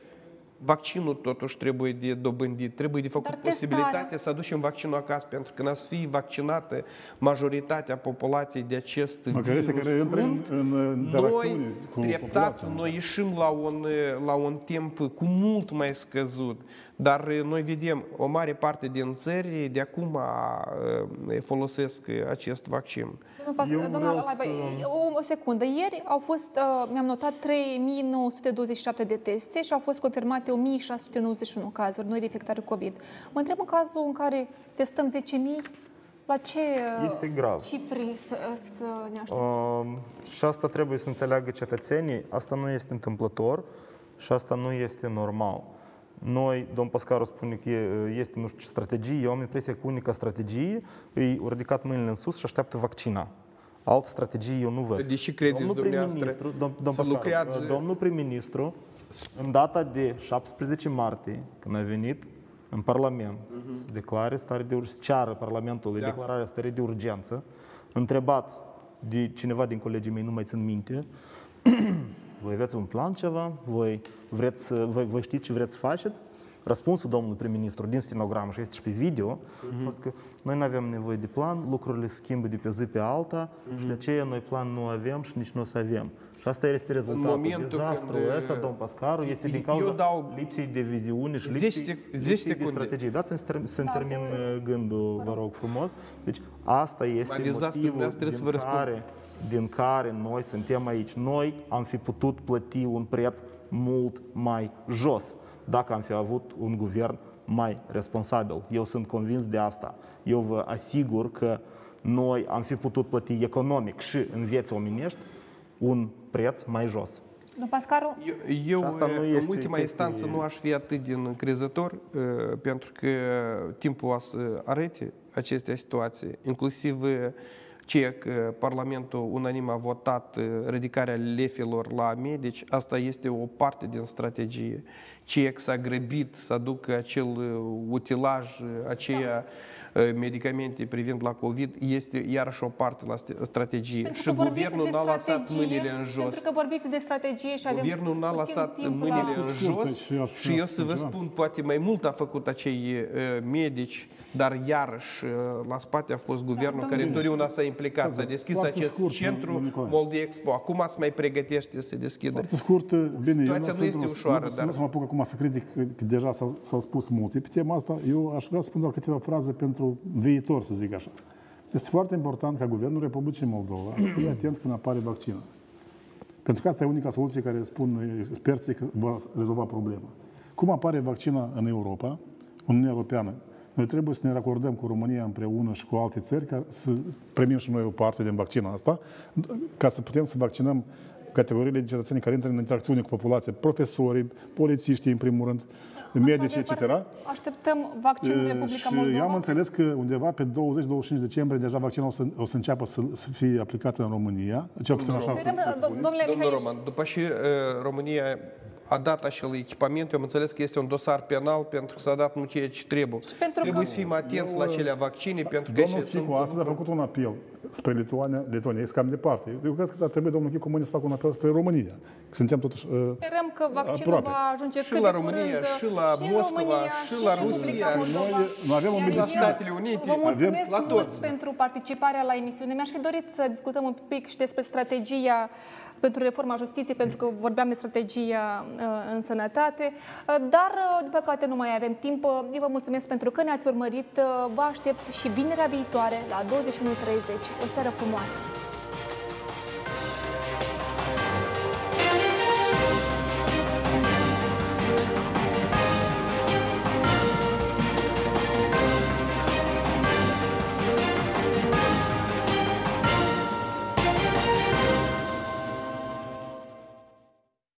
vaccinul totuși trebuie de dobândit, trebuie de făcut Dar testarea? posibilitatea să aducem vaccinul acasă, pentru că n să fie vaccinată majoritatea populației de acest Măcărește virus. care intră în, Când în interacțiune noi, cu treptat, populația. noi ieșim la un, la un timp cu mult mai scăzut, dar noi vedem o mare parte din țări de acum uh, folosesc acest vaccin. Domnul Pas- Eu Domnul vreau Alaiba, să- o, o secundă. Ieri au fost, uh, mi-am notat 3927 de teste și au fost confirmate 1691 cazuri noi de infectare COVID. Mă întreb în cazul în care testăm 10.000, la ce uh, Este grav. cifre să, să ne așteptăm? Um, și asta trebuie să înțeleagă cetățenii, asta nu este întâmplător și asta nu este normal. Noi, domn Pascaru spune că e- este, nu știu ce strategie, eu am impresia că unica strategie e au ridicat mâinile în sus și așteaptă vaccina. Altă strategie eu nu văd. De ce credeți Domnul dumneavoastră prim-ministru, dom, domn să Pascaru, lucrează- Domnul prim-ministru, în data de 17 martie, când a venit în Parlament să declare stare de urgență, să ceară Parlamentului Da. declararea stării de urgență, întrebat de cineva din colegii mei, nu mai țin minte, voi aveți un plan ceva? Voi, vreți, să- voi, voi știți ce vreți să faceți? Răspunsul domnului prim-ministru din stenogramă și este și pe video a fost că noi nu avem nevoie de plan, lucrurile se schimbă de pe zi pe alta și de aceea noi plan nu avem și nici nu o să avem. Și asta este rezultatul. momentul Dezastrul când, ăsta, domn Pascaru, este din cauza eu dau lipsei de viziune și 10 lipsei, sec- 10 lipsei de secunde. strategie. Dați-mi să termin- să-mi termin uh, gândul, vă rog frumos. Deci asta este Mai dezastru, motivul dumneavoastră trebuie să din vă răspund. Care, din care noi suntem aici. Noi am fi putut plăti un preț mult mai jos dacă am fi avut un guvern mai responsabil. Eu sunt convins de asta. Eu vă asigur că noi am fi putut plăti economic și în vieți omenești un preț mai jos. Domnul Pascaru, Eu, Asta nu în este ultima chestie- instanță, nu aș fi atât din încrezător, uh, pentru că timpul o să arate aceste situații, inclusiv uh, ceea că Parlamentul unanim a votat uh, ridicarea lefilor la medici, asta este o parte din strategie. Ceea că s-a grăbit să aducă acel uh, utilaj, uh, aceia uh, medicamente privind la COVID, este iarăși o parte la st- strategie. pentru Și că vorbiți guvernul de n-a lăsat strategie, mâinile în jos. Pentru că vorbiți de strategie și avem Guvernul n-a puțin lăsat timp mâinile la... în Scurt, jos și eu aș și vrea eu să să vă spun spun, poate mai mult a făcut acei uh, medici, dar iarăși uh, la spate a fost guvernul care întotdeauna s-a implicat, s-a deschis Foarte acest scurt, centru domnul Nicolae. Moldi-Expo. Acum se mai pregătește să deschidă. Foarte scurt, bine, Situația eu nu este sunt- ușoară, nu, dar- Nu să mă apuc acum să critic, că deja s-au, s-au spus multe pe tema asta. Eu aș vrea să spun doar câteva fraze pentru viitor, să zic așa. Este foarte important ca Guvernul Republicii Moldova să fie atent când apare vaccinul. Pentru că asta e unica soluție care spun experții că va rezolva problema. Cum apare vaccina în Europa, Uniunea Europeană, noi trebuie să ne racordăm cu România împreună și cu alte țări ca să primim și noi o parte din vaccina asta, ca să putem să vaccinăm categoriile de cetățeni care intră în interacțiune cu populația, profesorii, polițiștii, în primul rând, medici, etc. Așteptăm vaccinul Republica Și eu am Moldova. înțeles că undeva pe 20-25 decembrie deja vaccinul o să, o să înceapă să, să fie aplicat în România. Cel puțin așa Sperăm, se- se do- spune. domnule Domnul Mihai, Roman, după și uh, România a dat acel echipament, eu am înțeles că este un dosar penal pentru că s-a dat nu ceea ce trebuie. pentru Trebuie că- să fim atenți la cele vaccine, pentru că Domnul și sunt Chicu astăzi a făcut un apel spre Lituania, Letonia, este cam departe. Eu cred că ar trebui domnul Chicu mâine să facă un apel spre România. Că suntem totuși uh, Sperăm că vaccinul aproape. va ajunge Și cât la de România, curând și la și în Moscova, România, și la în Rusia, Republica și Moldova. noi- noi avem o Iar medicina. eu Statele Unite. Vă mulțumesc La mult toți. pentru participarea la emisiune. Mi-aș fi dorit să discutăm un pic și despre strategia pentru reforma justiției, pentru că vorbeam de strategia uh, în sănătate, Uh, dar, uh, din păcate, nu mai avem timp. Uh, Eu vă mulțumesc pentru că ne-ați urmărit. Uh, Vă aștept și vinerea viitoare la 21.30. O seară frumoasă!